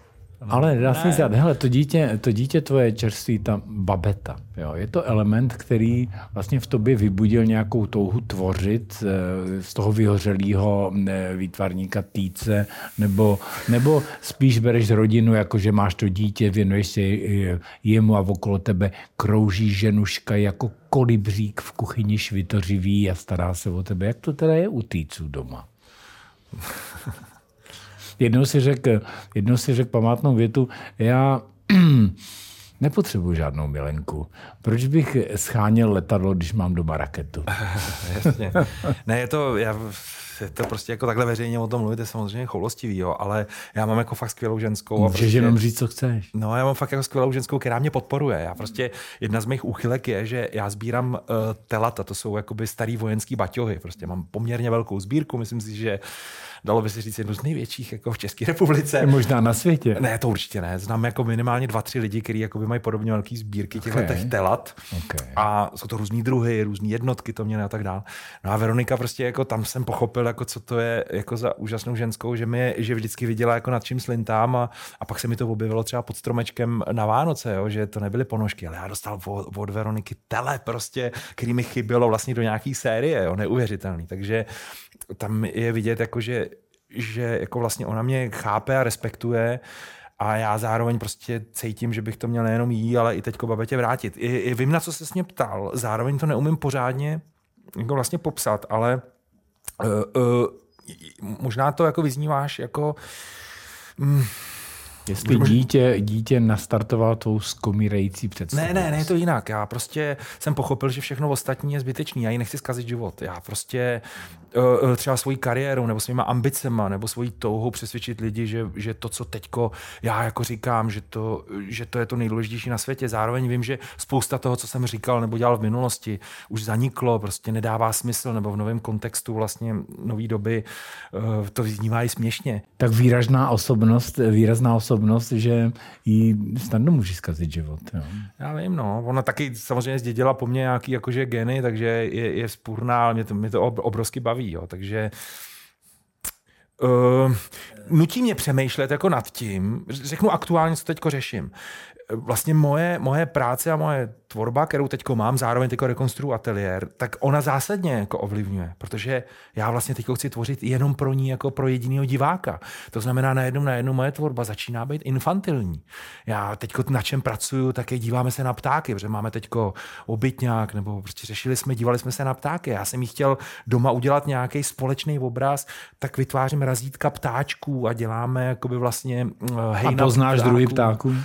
Ale dá se říct, hele, to dítě, to dítě tvoje čerství, ta babeta, jo, je to element, který vlastně v tobě vybudil nějakou touhu tvořit eh, z toho vyhořelého eh, výtvarníka týce, nebo, nebo spíš bereš rodinu, jako že máš to dítě, věnuješ se jemu a okolo tebe krouží ženuška jako kolibřík v kuchyni švitořivý a stará se o tebe. Jak to teda je u týců doma? Jednou si řekl, jednou si řekl památnou větu, já nepotřebuji žádnou milenku. Proč bych scháněl letadlo, když mám doma raketu? Jasně. Ne, je to, já, to prostě jako takhle veřejně o tom mluvit, je samozřejmě choulostivý, jo, ale já mám jako fakt skvělou ženskou. Můžeš prostě, jenom říct, co chceš. No, já mám fakt jako skvělou ženskou, která mě podporuje. Já prostě, jedna z mých úchylek je, že já sbírám uh, telata, to jsou jakoby starý vojenský baťohy. Prostě mám poměrně velkou sbírku, myslím si, že dalo by se říct, jednu z největších jako v České republice. Možná na světě. Ne, to určitě ne. Znám jako minimálně dva, tři lidi, kteří jako mají podobně velké sbírky těch okay. telat. Okay. A jsou to různý druhy, různé jednotky to měly a tak dále. No a Veronika prostě jako tam jsem pochopil, jako co to je jako za úžasnou ženskou, že mi že vždycky viděla jako nad čím slintám a, a pak se mi to objevilo třeba pod stromečkem na Vánoce, jo, že to nebyly ponožky, ale já dostal od, od Veroniky tele prostě, který mi chybělo vlastně do nějaký série, jo, neuvěřitelný. Takže tam je vidět, jako že, že jako vlastně ona mě chápe a respektuje a já zároveň prostě cítím, že bych to měl nejenom jí, ale i teďko babetě vrátit. I, i vím, na co se s mě ptal, zároveň to neumím pořádně jako vlastně popsat, ale uh, uh, možná to jako vyzníváš jako... Um, Jestli Můžu... dítě, dítě nastartoval tou skomírající představu. Ne, ne, ne, je to jinak. Já prostě jsem pochopil, že všechno ostatní je zbytečný. Já jí nechci zkazit život. Já prostě třeba svojí kariérou nebo svýma ambicema nebo svojí touhou přesvědčit lidi, že, že to, co teďko já jako říkám, že to, že to je to nejdůležitější na světě. Zároveň vím, že spousta toho, co jsem říkal nebo dělal v minulosti, už zaniklo, prostě nedává smysl nebo v novém kontextu vlastně nové doby uh, to vyznívá i směšně. Tak výrazná osobnost, výrazná osobnost osobnost, že jí snadno může zkazit život. Jo. Já vím, no. Ona taky samozřejmě zdědila po mně nějaký jakože geny, takže je, je spůrná, ale mě to, mě to obrovsky baví. Jo. Takže uh, nutí mě přemýšlet jako nad tím, řeknu aktuálně, co teďko řeším vlastně moje, moje práce a moje tvorba, kterou teď mám, zároveň teď rekonstruu ateliér, tak ona zásadně jako ovlivňuje, protože já vlastně teď chci tvořit jenom pro ní, jako pro jediného diváka. To znamená, najednou, najednou moje tvorba začíná být infantilní. Já teď na čem pracuju, tak je díváme se na ptáky, protože máme teď obytňák, nebo prostě řešili jsme, dívali jsme se na ptáky. Já jsem jí chtěl doma udělat nějaký společný obraz, tak vytvářím razítka ptáčků a děláme jakoby vlastně hejna A poznáš ptáků. druhý ptáků?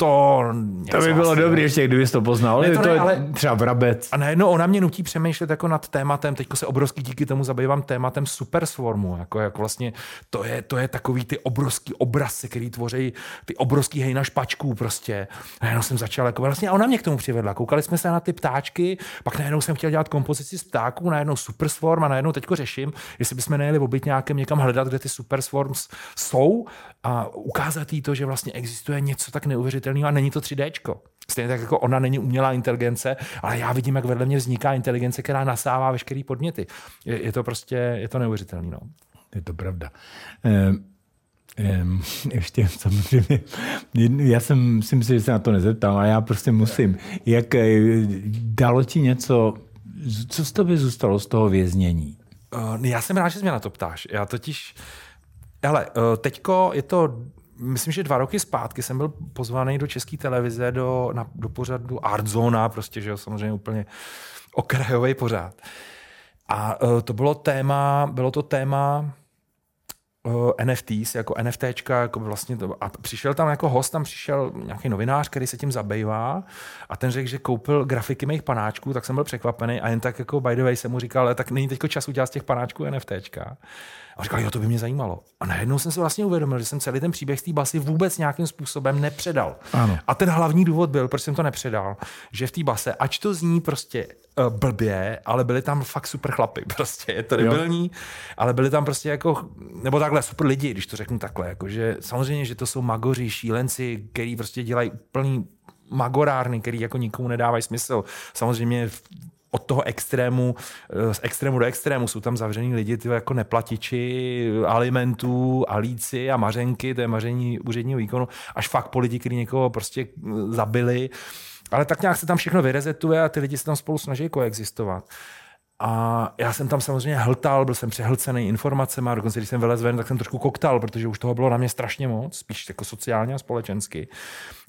To... To by bylo asi, dobré ještě, kdybys to poznal, Ne, to, to ne, je ale- třeba vrabec. A najednou ona mě nutí přemýšlet jako nad tématem, teďko se obrovský díky tomu zabývám tématem superswarmu, jako, jako vlastně to je, to je takový ty obrovský obrazce, který tvoří ty obrovský hejna špačků prostě. A najednou jsem začal jako vlastně, a ona mě k tomu přivedla. Koukali jsme se na ty ptáčky, pak najednou jsem chtěl dělat kompozici z ptáků, najednou superswarm a najednou teďko řeším, jestli bychom nejeli v nějakém někam hledat, kde ty superswarms jsou a ukázat jí to, že vlastně existuje něco tak neuvěřitelného a není to 3D. Stejně tak jako ona není umělá inteligence, ale já vidím, jak vedle mě vzniká inteligence, která nasává veškeré podněty. Je, je to prostě, je to neuvěřitelný. No. Je to pravda. Ehm, ehm, ještě samozřejmě, já jsem si myslel, že se na to nezeptám, a já prostě musím. Jak eh, dalo ti něco, co z tobě zůstalo z toho věznění? Uh, já jsem rád, že jsi mě na to ptáš. Já totiž, hele, uh, teďko je to, myslím, že dva roky zpátky jsem byl pozvaný do české televize do, na, do pořadu Art Zona, prostě, že jo, samozřejmě úplně okrajový pořád. A uh, to bylo téma, bylo to téma uh, NFTs, jako NFTčka, jako vlastně to, a přišel tam jako host, tam přišel nějaký novinář, který se tím zabývá a ten řekl, že koupil grafiky mých panáčků, tak jsem byl překvapený a jen tak jako by the way jsem mu říkal, ale tak není teďko čas udělat z těch panáčků NFTčka. A říkal, jo, to by mě zajímalo. A najednou jsem se vlastně uvědomil, že jsem celý ten příběh z té basy vůbec nějakým způsobem nepředal. Ano. A ten hlavní důvod byl, proč jsem to nepředal, že v té base, ač to zní prostě uh, blbě, ale byli tam fakt super chlapy. Prostě je to debilní, ale byli tam prostě jako, nebo takhle super lidi, když to řeknu takhle. Jako, že samozřejmě, že to jsou magoři, šílenci, který prostě dělají úplný magorárny, který jako nikomu nedávají smysl. Samozřejmě od toho extrému, eh, z extrému do extrému jsou tam zavřený lidi, ty jako neplatiči, alimentů, alíci a mařenky, to je maření úředního výkonu, až fakt po lidi, kteří někoho prostě eh, zabili. Ale tak nějak se tam všechno vyrezetuje a ty lidi se tam spolu snaží koexistovat. A já jsem tam samozřejmě hltal, byl jsem přehlcený informacemi a dokonce, když jsem vylez ven, tak jsem trošku koktal, protože už toho bylo na mě strašně moc, spíš jako sociálně a společensky.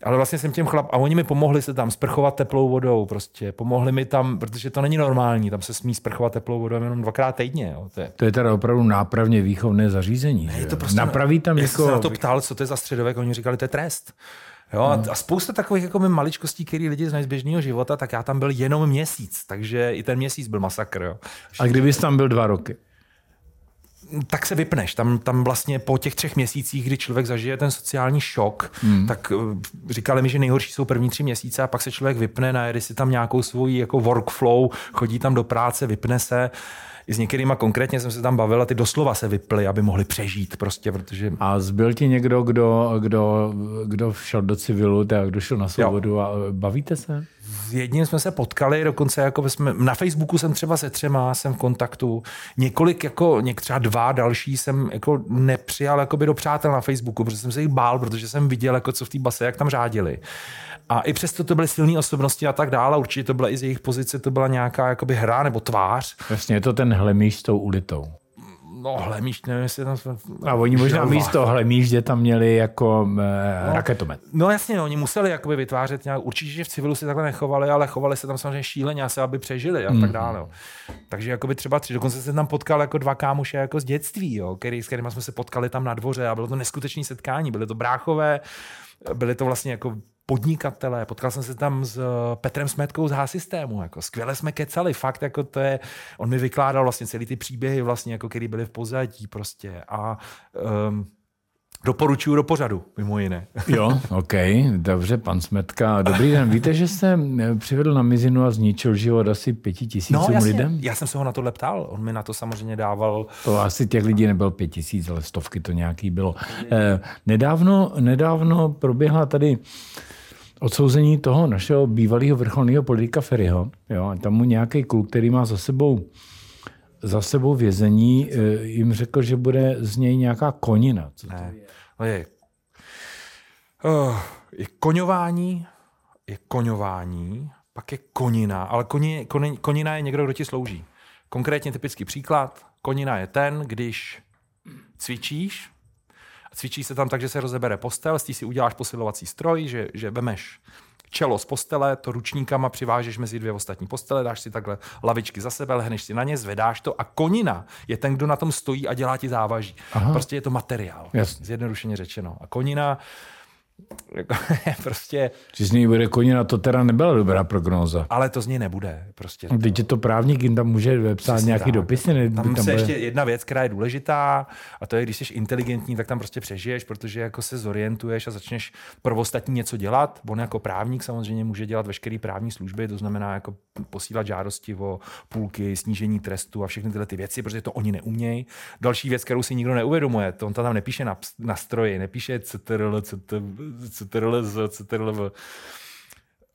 Ale vlastně jsem těm chlap, a oni mi pomohli se tam sprchovat teplou vodou, prostě pomohli mi tam, protože to není normální, tam se smí sprchovat teplou vodou jenom dvakrát týdně. Jo. To je, To je teda opravdu nápravně výchovné zařízení. že je to prostě, Napraví tam já jsem se na jako... to ptal, co to je za středovek, oni říkali, to je trest. Jo, a, a spousta takových jako maličkostí, které lidi znají z běžného života, tak já tam byl jenom měsíc, takže i ten měsíc byl masakr. Jo. A kdybys tam byl dva roky? tak se vypneš. Tam, tam vlastně po těch třech měsících, kdy člověk zažije ten sociální šok, hmm. tak eh, říkali mi, že nejhorší jsou první tři měsíce a pak se člověk vypne, najede si tam nějakou svoji jako workflow, chodí tam do práce, vypne se. I s některýma konkrétně jsem se tam bavil a ty doslova se vyply, aby mohli přežít prostě, protože A zbyl ti někdo, kdo, kdo, kdo šel do civilu, tak kdo šel na svobodu a bavíte se? s jedním jsme se potkali, dokonce jako jsme, na Facebooku jsem třeba se třema, jsem v kontaktu, několik, jako něk, třeba dva další jsem jako nepřijal jakoby do přátel na Facebooku, protože jsem se jich bál, protože jsem viděl, jako co v té base, jak tam řádili. A i přesto to byly silné osobnosti a tak dále, určitě to byla i z jejich pozice, to byla nějaká jakoby hra nebo tvář. Jasně, je to ten hlemíš s tou ulitou. No, hlemíš, nevím, jestli tam jsme... A oni možná Želva. místo hlemíš, že tam měli jako eh, raketomet. No jasně, oni museli jakoby vytvářet nějak, určitě, že v civilu si takhle nechovali, ale chovali se tam samozřejmě šíleně asi, aby přežili a tak dále. Jo. Takže jakoby třeba tři, dokonce jsem tam potkal jako dva kámoše jako z dětství, jo, který, s kterými jsme se potkali tam na dvoře a bylo to neskutečné setkání, byly to bráchové, byly to vlastně jako podnikatelé, potkal jsem se tam s eh, Petrem Smetkou z H-systému, jako skvěle jsme kecali, fakt jako to je, on mi vykládal vlastně celý ty příběhy vlastně, jako který byly v pozadí prostě. A um, doporučuju do pořadu, mimo jiné. Jo, OK, dobře, pan Smetka. Dobrý den, víte, že jste eh, přivedl na mizinu a zničil život asi pěti tisícům No, jasně. lidem? Já jsem se ho na tohle ptal. On mi na to samozřejmě dával. To asi těch lidí nebylo pět tisíc, ale stovky to nějaký bylo. Eh, nedávno, nedávno proběhla tady odsouzení toho našeho bývalého vrcholného politika Ferryho. Jo, tam mu nějaký kluk, který má za sebou za sebou vězení, eh, jim řekl, že bude z něj nějaká konina. Co to Ne. No je, uh, je koňování, je koňování, pak je konina, ale koni, koni, konina je někdo, kdo ti slouží. Konkrétně typický příklad. Konina je ten, když cvičíš, a cvičí se tam tak, že se rozebere postel, z si uděláš posilovací stroj, že, že vemeš čelo z postele, to ručníkama přivážeš mezi dvě ostatní postele, dáš si takhle lavičky za sebe, lehneš si na ně, zvedáš to a konina je ten, kdo na tom stojí a dělá ti závaží. Aha. Prostě je to materiál, Jasně. zjednodušeně řečeno. A konina Jako, prostě... Či z něj bude konina, to teda nebyla dobrá prognóza. Ale to z něj nebude. Prostě. Teď je to právník, jim tam může vepsat Přesně nějaký tak. dopisy. Ne, Tam, tam se bude... ještě jedna věc, která je důležitá, a to je, když jsi inteligentní, tak tam prostě přežiješ, protože jako se zorientuješ a začneš pro ostatní něco dělat. On jako právník samozřejmě může dělat veškeré právní služby, to znamená jako posílat žádosti o půlky, snížení trestu a všechny tyhle ty věci, protože to oni neumějí. Další věc, kterou si nikdo neuvědomuje, to on to tam nepíše na, na stroji, nepíše CTRL, CTRL, CTRL,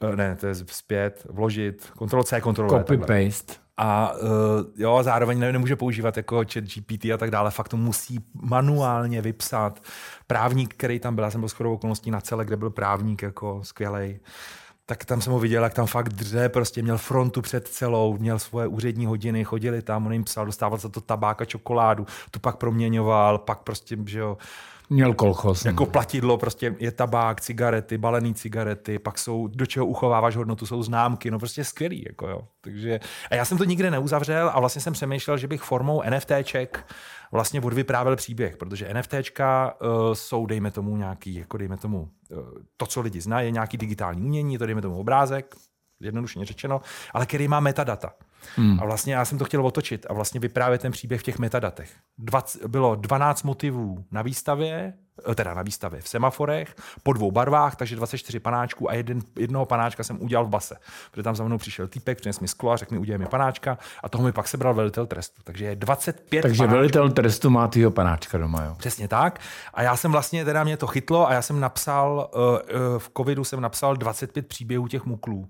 Eh, ne, to je zpět, vložit, kontrol C, kontrol Copy paste. A uh, jo, zároveň ne, nemůže používat jako chat GPT a tak dále. Fakt to musí manuálně vypsat. Právník, který tam byl, já jsem byl shodou okolností na celé, kde byl právník jako skvělej, tak tam jsem ho viděl, jak tam fakt dře, prostě měl frontu před celou, měl svoje úřední hodiny, chodili tam, on jim psal, dostával za to tabák a čokoládu, tu pak proměňoval, pak prostě, že jo, Měl kolchos. jako platidlo, prostě je tabák, cigarety, balený cigarety, pak jsou, do čeho uchováváš hodnotu, jsou známky, no prostě skvělý, jako jo. Takže, a já jsem to nikdy neuzavřel a vlastně jsem přemýšlel, že bych formou NFTček vlastně odvyprávěl příběh, protože NFTčka uh, jsou, dejme tomu, nějaký, jako dejme tomu, uh, to, co lidi znají, nějaký digitální umění, to dejme tomu obrázek, jednoduše řečeno, ale který má metadata. Hmm. A vlastně já jsem to chtěl otočit a vlastně vyprávět ten příběh v těch metadatech. 20, bylo 12 motivů na výstavě, eh, teda na výstavě v semaforech, po dvou barvách, takže 24 panáčků a jeden, jednoho panáčka jsem udělal v base. Protože tam za mnou přišel týpek, přines mi sklo a řekl mi, udělej mi panáčka a toho mi pak sebral velitel trestu. Takže je 25 Takže panáčků. velitel trestu má týho panáčka doma, jo. Přesně tak. A já jsem vlastně, teda mě to chytlo a já jsem napsal, uh, uh, v covidu jsem napsal 25 příběhů těch muklů.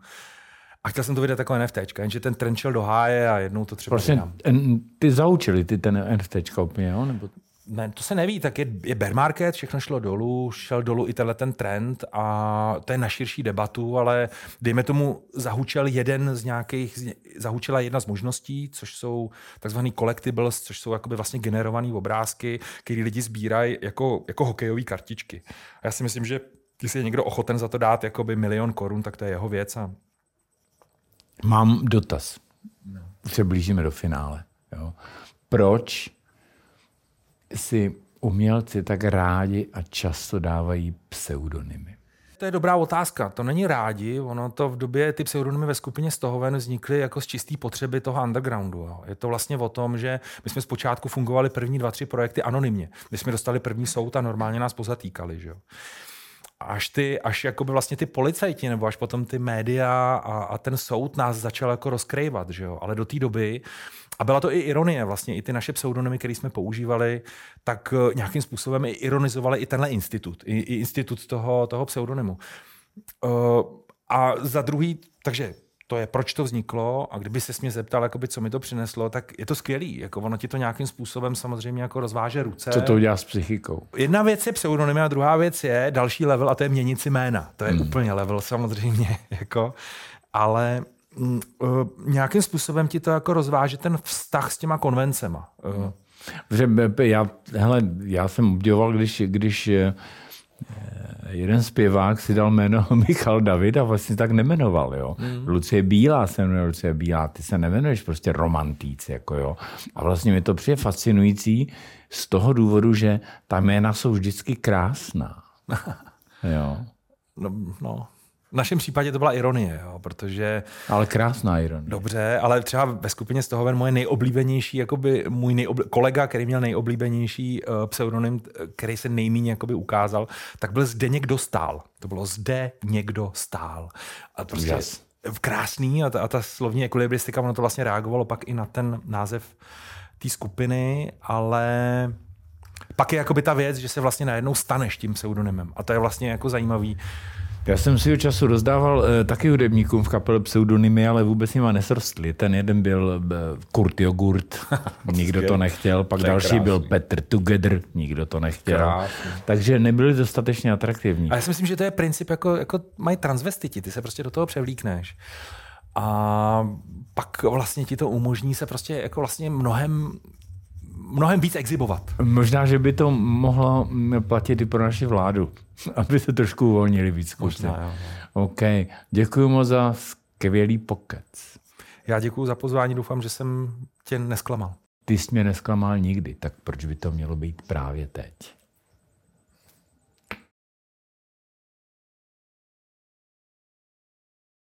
A chtěl jsem to vydat jako NFT, jenže ten trend šel do háje a jednou to třeba Prostě vydám. en- ty zaučili ty ten NFTčka úplně, jo? Nebo... Ne, to se neví, tak je, je bear market, všechno šlo dolů, šel dolů i tenhle ten trend a to je na širší debatu, ale dejme tomu zahučel jeden z nějakých, zahučela jedna z možností, což jsou takzvaný collectibles, což jsou jakoby vlastně generované obrázky, které lidi sbírají jako, jako hokejové kartičky. A já si myslím, že jestli je někdo ochoten za to dát jakoby milion korun, tak to je jeho věc a Mám dotaz. Už se blížíme do finále. Jo. Proč si umělci tak rádi a často dávají pseudonymy? To je dobrá otázka. To není rádi. Ono to v době, ty pseudonymy ve skupině Stohoven vznikly jako z čisté potřeby toho undergroundu. Jo. Je to vlastně o tom, že my jsme zpočátku fungovali první dva, tři projekty anonymně. My jsme dostali první soud a normálně nás pozatýkali. Že jo. Až, ty, až jakoby vlastně ty policajti, nebo až potom ty média a, a ten soud nás začal jako rozkrývat, že jo. Ale do té doby, a byla to i ironie, vlastně i ty naše pseudonymy, které jsme používali, tak eh, nějakým způsobem i ironizovali i tenhle institut, i, i institut toho, toho pseudonymu. Uh, a za druhý, takže to je, proč to vzniklo a kdyby se mě zeptal, jakoby, co mi to přineslo, tak je to skvělý. Jako ono ti to nějakým způsobem samozřejmě jako rozváže ruce. Co to udělá s psychikou? Jedna věc je pseudonymy a druhá věc je další level a to je měnit si jména. To je hmm. úplně level samozřejmě. Jako, ale mm, uh, nějakým způsobem ti to jako rozváže ten vztah s těma konvencema. Uh, Protože b- já, hele, já jsem obdivoval, když, když eh, jeden zpěvák si dal jméno Michal David a vlastně tak nemenoval, jo. Mm. Lucie Bílá se jmenuje Lucie Bílá, ty se nemenuješ prostě romantíc, jako jo. A vlastně mi to přijde fascinující z toho důvodu, že ta jména jsou vždycky krásná. jo. no, no. V našem případě to byla ironie, jo, protože Ale krásná ironie. Dobře, ale třeba ve skupině z toho moje nejoblíbenější, jakoby můj nejobli- kolega, který měl nejoblíbenější uh, pseudonym, který se nejméně jakoby ukázal, tak byl zde někdo stál. To bylo zde někdo stál. A prostě Úžas. krásný a ta, a ta slovní ekvilibristika, ono to vlastně reagovalo pak i na ten název té skupiny, ale pak je jakoby ta věc, že se vlastně najednou staneš tím pseudonymem. A to je vlastně jako zajímavý. Já jsem si času rozdával uh, taky hudebníkům v kapele pseudonymy, ale vůbec nima nesrostli. Ten jeden byl uh, Kurt Jogurt, nikdo to nechtěl, pak To další krásný. byl Petr Together, nikdo to nechtěl. Krásný. Takže nebyli dostatečně atraktivní. A já si myslím, že to je princip, jako, jako mají transvestiti, ty se prostě do toho převlíkneš. A pak vlastně ti to umožní se prostě jako vlastně mnohem, mnohem víc exibovat. Možná, že by to mohlo platit i pro naši vládu, aby se trošku uvolnili víc. Možná, jo, OK, děkuji moc za skvělý pokec. Já děkuji za pozvání, doufám, že jsem tě nesklamal. Ty jsi mě nesklamal nikdy, tak proč by to mělo být právě teď?